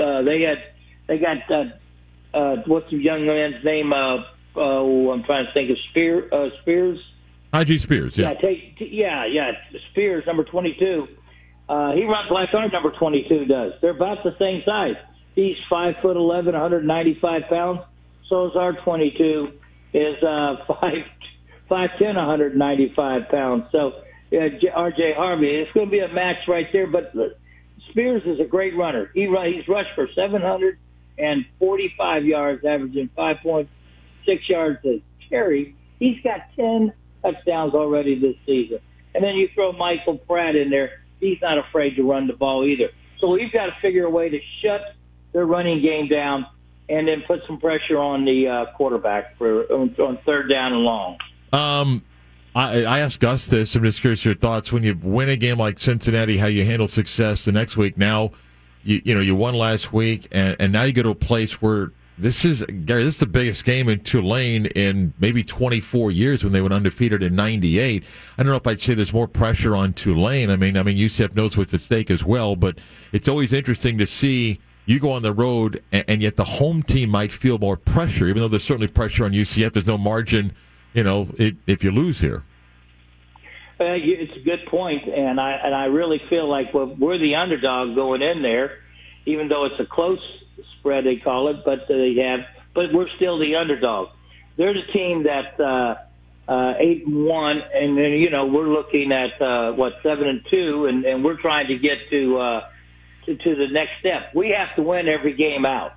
uh, they had they got uh, uh, what's the young man's name? Uh, oh, I'm trying to think of Spear uh, Spears. Tyjae Spears, yeah, yeah, take, yeah, yeah, Spears, number 22 uh, he runs like our number 22 does. They're about the same size. He's five foot 11, 195 pounds. So is our 22 is uh, five five ten, 195 pounds. So uh, R.J. Harvey, it's going to be a match right there. But Spears is a great runner. He run, he's rushed for 745 yards, averaging 5.6 yards a carry. He's got 10 touchdowns already this season. And then you throw Michael Pratt in there he's not afraid to run the ball either. So we've got to figure a way to shut their running game down and then put some pressure on the uh, quarterback for on, on third down and long. Um, I, I asked Gus this. I'm just curious your thoughts when you win a game like Cincinnati, how you handle success the next week. Now, you you know you won last week, and, and now you go to a place where this is Gary. This is the biggest game in Tulane in maybe 24 years when they went undefeated in '98. I don't know if I'd say there's more pressure on Tulane. I mean, I mean UCF knows what's at stake as well, but it's always interesting to see you go on the road and, and yet the home team might feel more pressure, even though there's certainly pressure on UCF. There's no margin, you know, it, if you lose here. Uh, it's a good point, and I and I really feel like we're the underdog going in there, even though it's a close spread they call it, but they have, but we're still the underdog. They're the team that uh, uh, eight and one, and then you know we're looking at uh, what seven and two, and, and we're trying to get to, uh, to to the next step. We have to win every game out.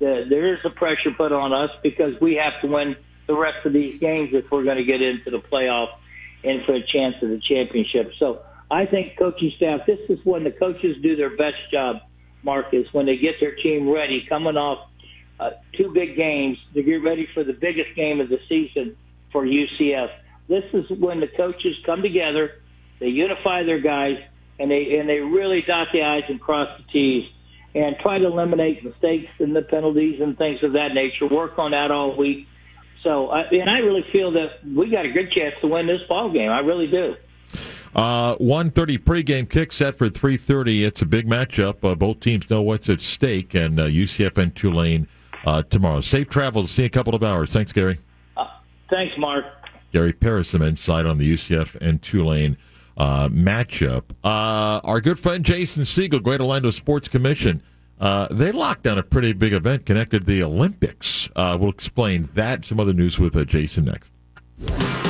The, there is a pressure put on us because we have to win the rest of these games if we're going to get into the playoff and for a chance of the championship. So I think coaching staff, this is when the coaches do their best job. Marcus, when they get their team ready, coming off uh, two big games to get ready for the biggest game of the season for UCF. This is when the coaches come together, they unify their guys, and they and they really dot the i's and cross the t's, and try to eliminate mistakes and the penalties and things of that nature. Work on that all week. So, I, and I really feel that we got a good chance to win this ball game. I really do. Uh, 1.30 pregame kick set for 3.30. It's a big matchup. Uh, both teams know what's at stake, and uh, UCF and Tulane uh, tomorrow. Safe travel. See you in a couple of hours. Thanks, Gary. Uh, thanks, Mark. Gary Parris, some insight on the UCF and Tulane uh, matchup. our good friend Jason Siegel, Greater Orlando Sports Commission, Uh, they locked down a pretty big event connected to the Olympics. Uh, we'll explain that, some other news with uh, Jason next.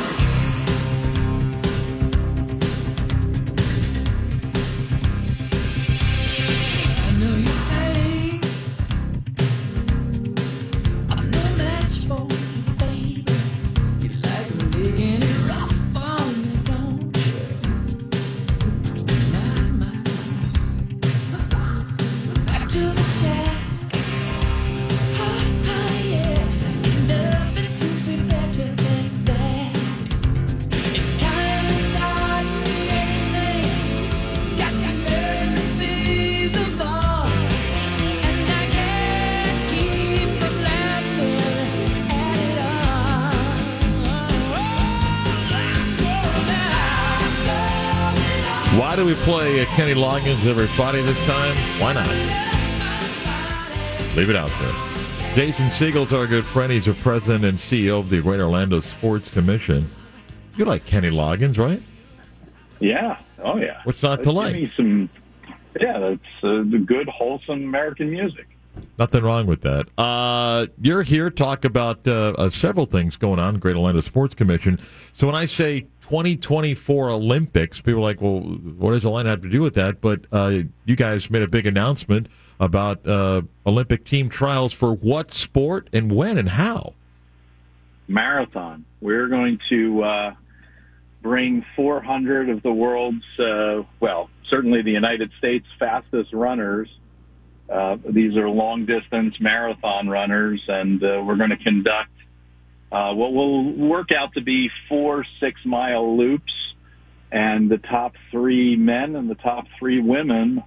Loggins every Friday this time? Why not? Leave it out there. Jason Siegel's our good friend. He's the president and CEO of the Greater Orlando Sports Commission. You like Kenny Loggins, right? Yeah. Oh, yeah. What's not to like? some. Yeah, that's uh, the good, wholesome American music. Nothing wrong with that. Uh, you're here talk about uh, uh, several things going on Greater Orlando Sports Commission. So when I say 2024 Olympics. People are like, well, what does line have to do with that? But uh, you guys made a big announcement about uh, Olympic team trials for what sport and when and how? Marathon. We're going to uh, bring 400 of the world's, uh, well, certainly the United States fastest runners. Uh, these are long distance marathon runners, and uh, we're going to conduct uh, what will work out to be four six mile loops, and the top three men and the top three women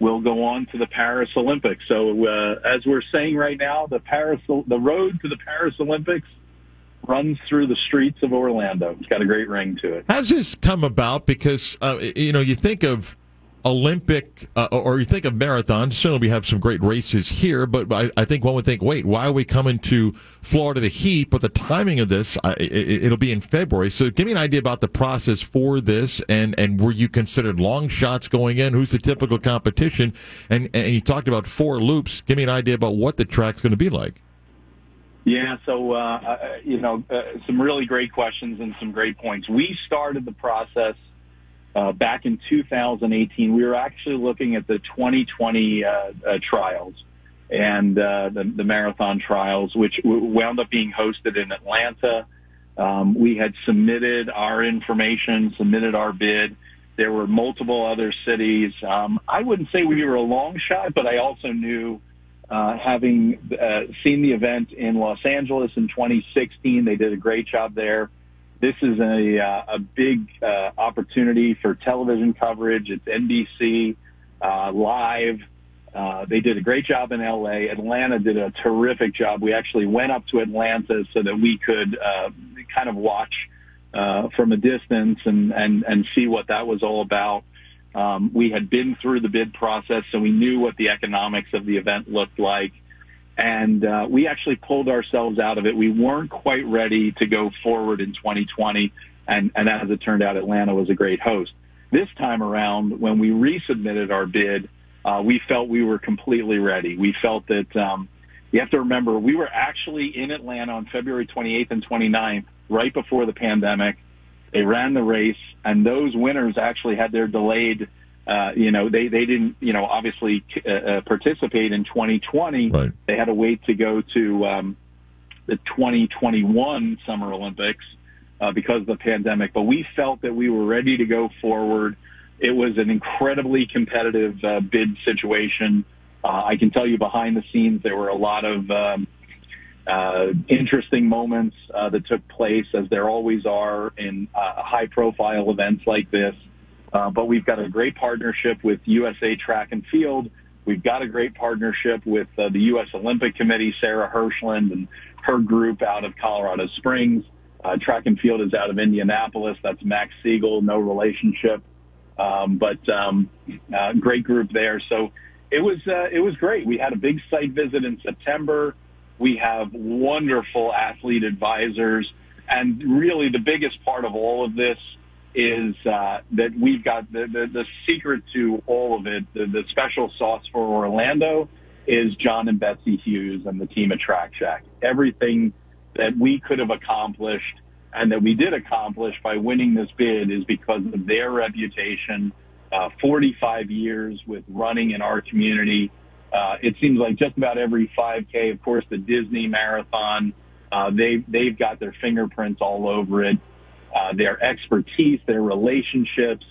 will go on to the Paris Olympics. So uh, as we're saying right now, the Paris the road to the Paris Olympics runs through the streets of Orlando. It's got a great ring to it. How's this come about? Because uh, you know you think of Olympic, uh, or you think of marathons, Soon we have some great races here, but I, I, think one would think, wait, why are we coming to Florida the heat? But the timing of this, I, it, will be in February. So give me an idea about the process for this, and, and were you considered long shots going in? Who's the typical competition? And, and you talked about four loops. Give me an idea about what the track's going to be like. Yeah, so, uh, uh, you know, uh, some really great questions and some great points. We started the process – uh, back in 2018, we were actually looking at the 2020 uh, uh, trials and uh, the, the, marathon trials, which wound up being hosted in Atlanta. Um, we had submitted our information, submitted our bid. There were multiple other cities. Um, I wouldn't say we were a long shot, but I also knew, uh, having uh, seen the event in Los Angeles in 2016, they did a great job there. This is a, uh, a big uh, opportunity for television coverage. It's NBC uh, live. Uh, they did a great job in LA. Atlanta did a terrific job. We actually went up to Atlanta so that we could uh, kind of watch uh, from a distance and, and, and see what that was all about. Um, we had been through the bid process, so we knew what the economics of the event looked like and uh, we actually pulled ourselves out of it. We weren't quite ready to go forward in 2020, and, and as it turned out, Atlanta was a great host. This time around, when we resubmitted our bid, uh, we felt we were completely ready. We felt that um, you have to remember we were actually in Atlanta on February 28th and 29th right before the pandemic. They ran the race, and those winners actually had their delayed. Uh, you know, they they didn't you know obviously uh, uh, participate in 2020. Right. They had to wait to go to um, the 2021 Summer Olympics uh, because of the pandemic. But we felt that we were ready to go forward. It was an incredibly competitive uh, bid situation. Uh, I can tell you behind the scenes there were a lot of um, uh, interesting moments uh, that took place, as there always are in uh, high-profile events like this. Uh, but we've got a great partnership with USA Track and Field. We've got a great partnership with uh, the U.S. Olympic Committee, Sarah Hirshland and her group out of Colorado Springs. Uh, track and Field is out of Indianapolis. That's Max Siegel, no relationship, um, but um, uh, great group there. So it was uh, it was great. We had a big site visit in September. We have wonderful athlete advisors. And really the biggest part of all of this is uh, that we've got the, the, the secret to all of it, the, the special sauce for Orlando is John and Betsy Hughes and the team at Track Shack. Everything that we could have accomplished and that we did accomplish by winning this bid is because of their reputation, uh, 45 years with running in our community, uh, it seems like just about every 5K, of course, the Disney Marathon, uh, they they've got their fingerprints all over it. Uh, their expertise, their relationships.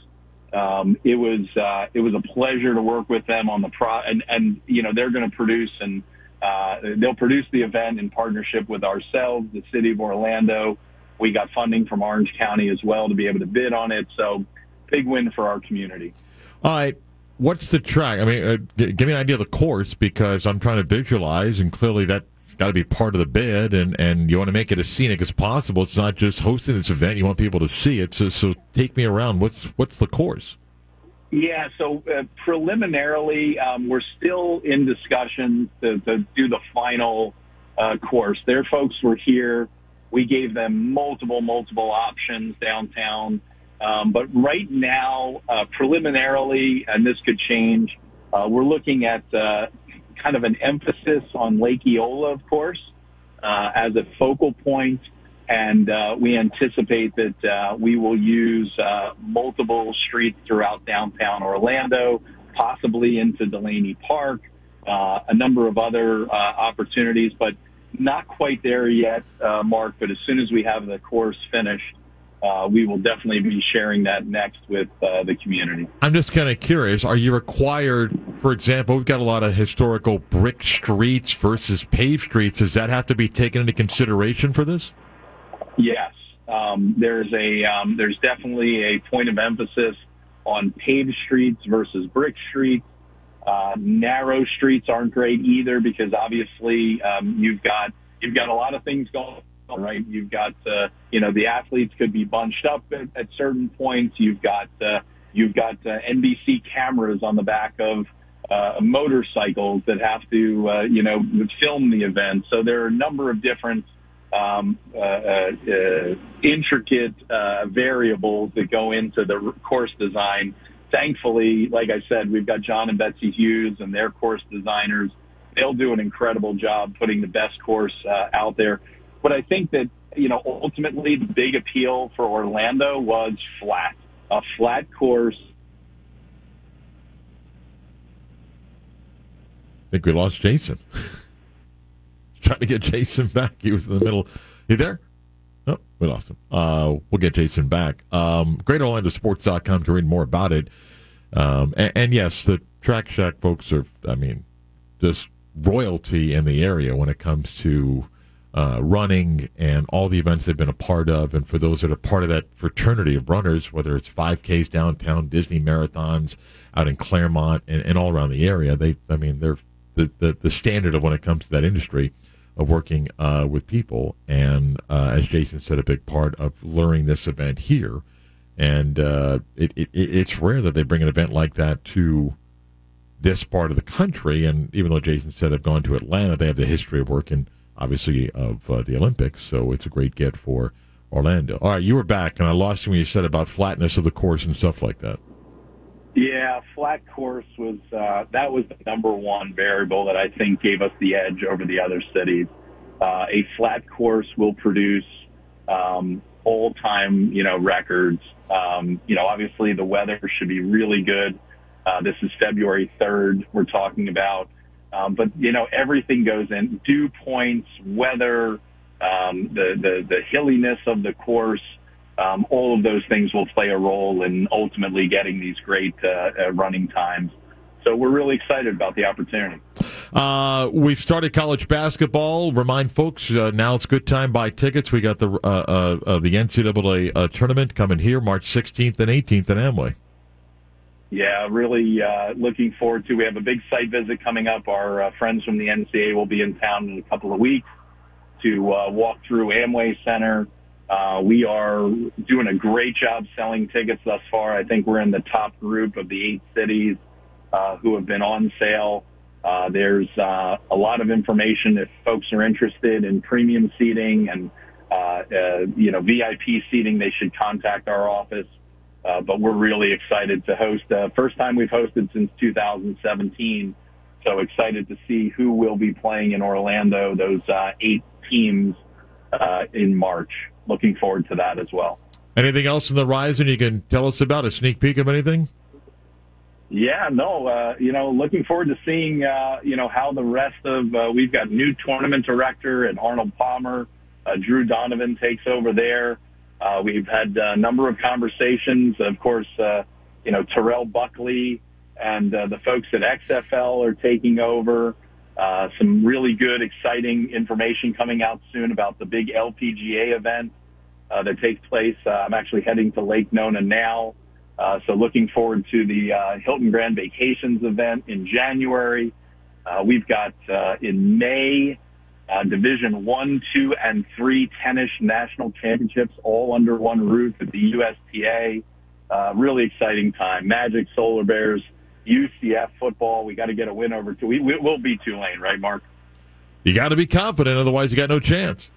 Um, it was uh, it was a pleasure to work with them on the pro, and and you know they're going to produce and uh, they'll produce the event in partnership with ourselves, the city of Orlando. We got funding from Orange County as well to be able to bid on it. So big win for our community. All right. What's the track? I mean, uh, give me an idea of the course because I'm trying to visualize, and clearly that's got to be part of the bid, and, and you want to make it as scenic as possible. It's not just hosting this event; you want people to see it. So, so take me around. What's what's the course? Yeah, so uh, preliminarily, um, we're still in discussion to, to do the final uh, course. Their folks were here. We gave them multiple, multiple options downtown. Um, but right now, uh, preliminarily, and this could change, uh, we're looking at uh, kind of an emphasis on Lake Eola, of course, uh, as a focal point, and uh, we anticipate that uh, we will use uh, multiple streets throughout downtown Orlando, possibly into Delaney Park, uh, a number of other uh, opportunities, but not quite there yet, Mark. But as soon as we have the course finished, uh, we will definitely be sharing that next with uh, the community. I'm just kind of curious. Are you required, for example, we've got a lot of historical brick streets versus paved streets. Does that have to be taken into consideration for this? Yes, um, there's a um, there's definitely a point of emphasis on paved streets versus brick streets. Uh, narrow streets aren't great either because obviously um, you've got you've got a lot of things going on, right? You've got uh, you know the athletes could be bunched up at, at certain points. You've got uh, you've got uh, NBC cameras on the back of uh, motorcycles that have to uh, you know film the event. So there are a number of different um, uh, uh, intricate uh, variables that go into the course design. Thankfully, like I said, we've got John and Betsy Hughes and their course designers. They'll do an incredible job putting the best course uh, out there. But I think that you know ultimately the big appeal for Orlando was flat, a flat course. I think we lost Jason. Trying to get Jason back. He was in the middle. You there? Oh, we lost him. Uh, we'll get Jason back. Um, GreaterOrlandoSports.com to read more about it. Um, and, and yes, the Track Shack folks are, I mean, just royalty in the area when it comes to uh, running and all the events they've been a part of. And for those that are part of that fraternity of runners, whether it's 5Ks downtown, Disney marathons out in Clermont and, and all around the area, they, I mean, they're the, the, the standard of when it comes to that industry of working uh, with people. And uh, as Jason said, a big part of luring this event here. And uh, it, it, it's rare that they bring an event like that to this part of the country. And even though Jason said they've gone to Atlanta, they have the history of working, obviously, of uh, the Olympics. So it's a great get for Orlando. All right, you were back, and I lost you when you said about flatness of the course and stuff like that. Yeah, flat course was uh, that was the number one variable that I think gave us the edge over the other cities. Uh, a flat course will produce um, all time, you know, records. Um, you know, obviously the weather should be really good. Uh, this is February 3rd we're talking about. Um, but, you know, everything goes in dew points, weather, um, the, the, the hilliness of the course. Um, all of those things will play a role in ultimately getting these great uh, uh, running times. So we're really excited about the opportunity. Uh, we've started college basketball. Remind folks uh, now it's good time buy tickets. We got the uh, uh, uh the NCAA uh, tournament coming here March 16th and 18th in Amway. Yeah, really uh, looking forward to. We have a big site visit coming up. Our uh, friends from the NCAA will be in town in a couple of weeks to uh, walk through Amway Center. Uh, we are doing a great job selling tickets thus far. I think we're in the top group of the eight cities uh, who have been on sale. Uh, there's uh, a lot of information if folks are interested in premium seating and uh, uh you know VIP seating. They should contact our office. Uh, but we're really excited to host. Uh, first time we've hosted since 2017. So excited to see who will be playing in Orlando. Those eight teams in March. Looking forward to that as well. Anything else in the horizon you can tell us about? A sneak peek of anything? Yeah, no, uh, you know, looking forward to seeing, uh, you know, how the rest of, uh, we've got new tournament director and Arnold Palmer, uh, Drew Donovan takes over there. Uh, we've had a number of conversations. Of course, uh, you know, Terrell Buckley and uh, the folks at XFL are taking over. Uh, some really good, exciting information coming out soon about the big LPGA event uh, that takes place. Uh, I'm actually heading to Lake Nona now. Uh, so looking forward to the uh, Hilton Grand Vacations event in January. Uh, we've got uh, in May uh, Division One, Two, and Three tennis national championships all under one roof at the USTA. Uh, really exciting time. Magic, Solar Bears, UCF football. We got to get a win over. We, we will beat Tulane, right, Mark? You got to be confident, otherwise you got no chance.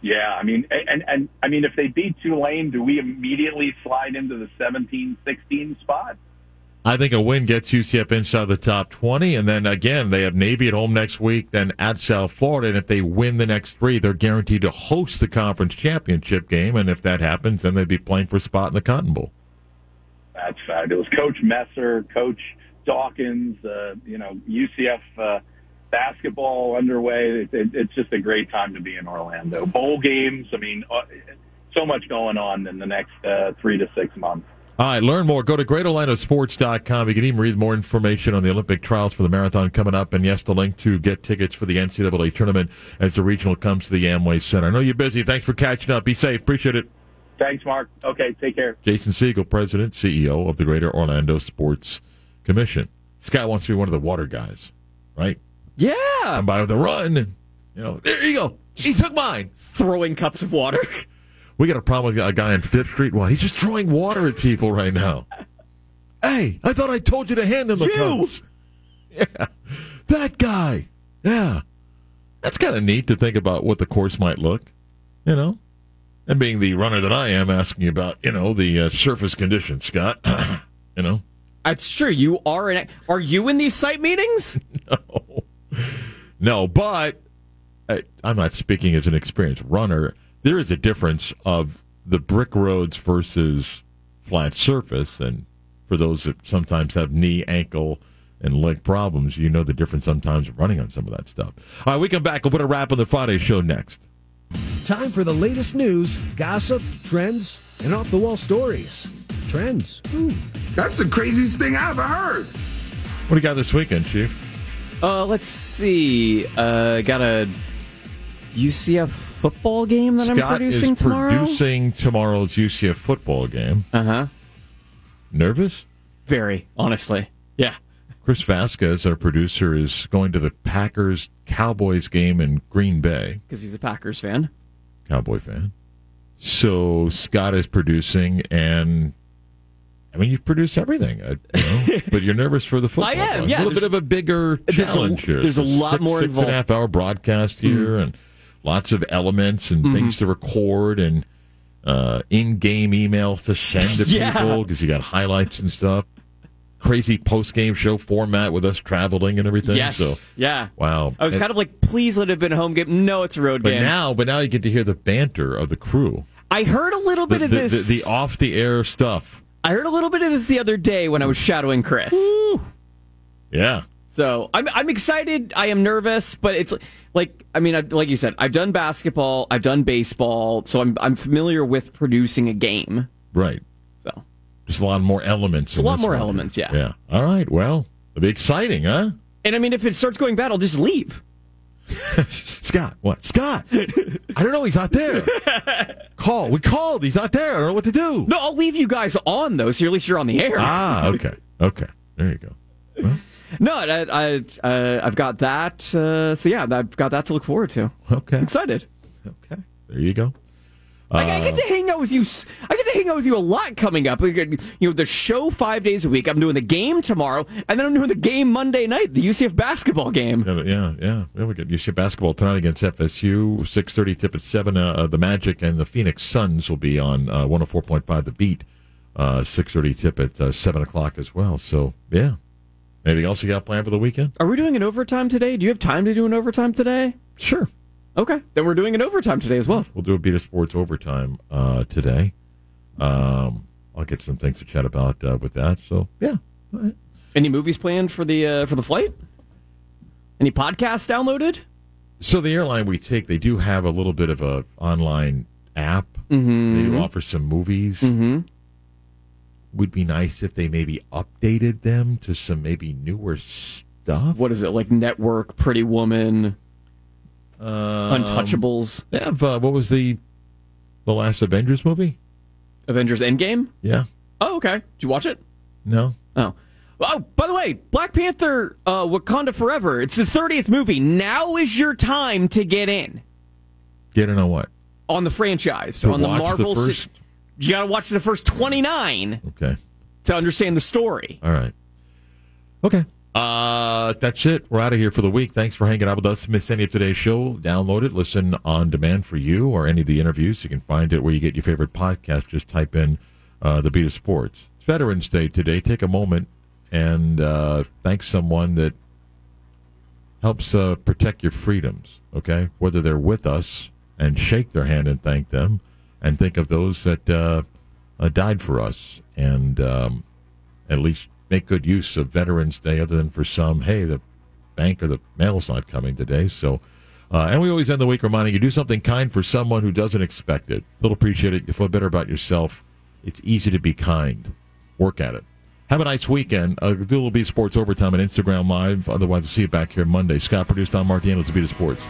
Yeah, I mean, and and I mean, if they beat Tulane, do we immediately slide into the 17-16 spot? I think a win gets UCF inside the top 20. And then again, they have Navy at home next week, then at South Florida. And if they win the next three, they're guaranteed to host the conference championship game. And if that happens, then they'd be playing for a spot in the Cotton Bowl. That's fabulous. Coach Messer, Coach Dawkins, uh, you know, UCF. Uh, basketball underway. It, it, it's just a great time to be in Orlando. Bowl games. I mean, uh, so much going on in the next uh, three to six months. All right, learn more. Go to greatorlandosports.com. You can even read more information on the Olympic trials for the marathon coming up. And yes, the link to get tickets for the NCAA tournament as the regional comes to the Amway Center. I know you're busy. Thanks for catching up. Be safe. Appreciate it. Thanks, Mark. Okay, take care. Jason Siegel, President, CEO of the Greater Orlando Sports Commission. Scott wants to be one of the water guys, right? Yeah. I'm by with a run. And, you know, there you go. He took mine. Throwing cups of water. We got a problem with a guy in Fifth Street. Why? He's just throwing water at people right now. hey, I thought I told you to hand him the you. Yeah. That guy. Yeah. That's kind of neat to think about what the course might look, you know? And being the runner that I am, asking about, you know, the uh, surface conditions, Scott. you know? That's true. You are in. Are you in these site meetings? no. No, but uh, I'm not speaking as an experienced runner. There is a difference of the brick roads versus flat surface, and for those that sometimes have knee, ankle, and leg problems, you know the difference sometimes of running on some of that stuff. All right, we come back. We'll put a wrap on the Friday show next. Time for the latest news, gossip, trends, and off the wall stories. Trends. Ooh. That's the craziest thing I ever heard. What do you got this weekend, Chief? Uh, let's see. Uh, got a UCF football game that Scott I'm producing is tomorrow. Producing tomorrow's UCF football game. Uh huh. Nervous? Very, honestly. Yeah. Chris Vasquez, our producer, is going to the Packers Cowboys game in Green Bay because he's a Packers fan, Cowboy fan. So Scott is producing, and I mean, you've produced everything, uh, you know, but you're nervous for the football. I am. Yeah, a little bit of a bigger challenge a, here. There's a lot six, more six involved. and a half hour broadcast here, mm-hmm. and lots of elements and mm-hmm. things to record and uh, in-game email to send to yeah. people because you got highlights and stuff. crazy post game show format with us traveling and everything. Yes. So yeah. wow. I was And- kind of like, please let it have been a home game. No, it's a road but game. now, but now you get to hear the banter of the crew. I heard a little The, bit of the, this. the, the off the air stuff. I heard a little bit of this the other day when I was shadowing Chris. Yeah. So I'm I'm excited. I am nervous, but it's like I mean, I, like you said, I've done basketball, I've done baseball, so I'm I'm familiar with producing a game. Right. So Just a lot more elements. A lot more one. elements, yeah. Yeah. All right. Well, it'll be exciting, huh? And I mean, if it starts going bad, I'll just leave. Scott, what? Scott? I don't know. He's not there. Call. We called. He's not there. I don't know what to do. No, I'll leave you guys on though, so at least you're on the air. Ah, okay. Okay. There you go. No, I, I uh, I've got that. Uh, so yeah, I've got that to look forward to. Okay. excited. Okay, there you go. I, I get Uh, to hang out with you. I get to hang out with you a lot coming up. You know, the show five days a week. I'm doing the game tomorrow, and then I'm doing the game Monday night, the UCF basketball game. Yeah, yeah, yeah. yeah we got UC basketball tonight against FSU. Six thirty tip at seven. Uh, uh, the Magic and the Phoenix Suns will be on uh, one hundred four point five. The Beat. Uh, Six thirty tip at uh, seven o'clock as well. So yeah. Anything else you got planned for the weekend? Are we doing an overtime today? Do you have time to do an overtime today? Sure. Okay, then we're doing an overtime today as well. We'll do a Beat of Sports overtime uh, today. Um, I'll get some things to chat about uh, with that. So yeah. Any movies planned for the uh, for the flight? Any podcasts downloaded? So the airline we take, they do have a little bit of a online app. Mhm. They do offer some movies. Mm-hmm. Would be nice if they maybe updated them to some maybe newer stuff. What is it like? Network, Pretty Woman, Um, Untouchables, have uh, what was the the last Avengers movie? Avengers Endgame. Yeah. Oh, okay. Did you watch it? No. Oh. Oh, by the way, Black Panther uh, Wakanda Forever. It's the 30th movie. Now is your time to get in Get in on what? on the franchise. To on the the Marvel. si- first- you got to watch the first 29 Okay. to understand the story. All right. Okay. Uh, that's it. We're out of here for the week. Thanks for hanging out with us. Miss any of today's show? Download it. Listen on demand for you or any of the interviews. You can find it where you get your favorite podcast. Just type in uh, the Beat of Sports. It's Veterans Day today. Take a moment and uh, thank someone that helps uh, protect your freedoms. Okay, whether they're with us and shake their hand and thank them, and think of those that uh, uh, died for us, and um, at least make good use of Veterans Day. Other than for some, hey, the bank or the mail's not coming today, so. Uh, and we always end the week reminding you do something kind for someone who doesn't expect it. They'll appreciate it. You feel better about yourself. It's easy to be kind. Work at it. Have a nice weekend. Uh, do a little Beat Sports overtime on Instagram Live. Otherwise, we'll see you back here Monday. Scott produced on Martinez, the Beat of Sports.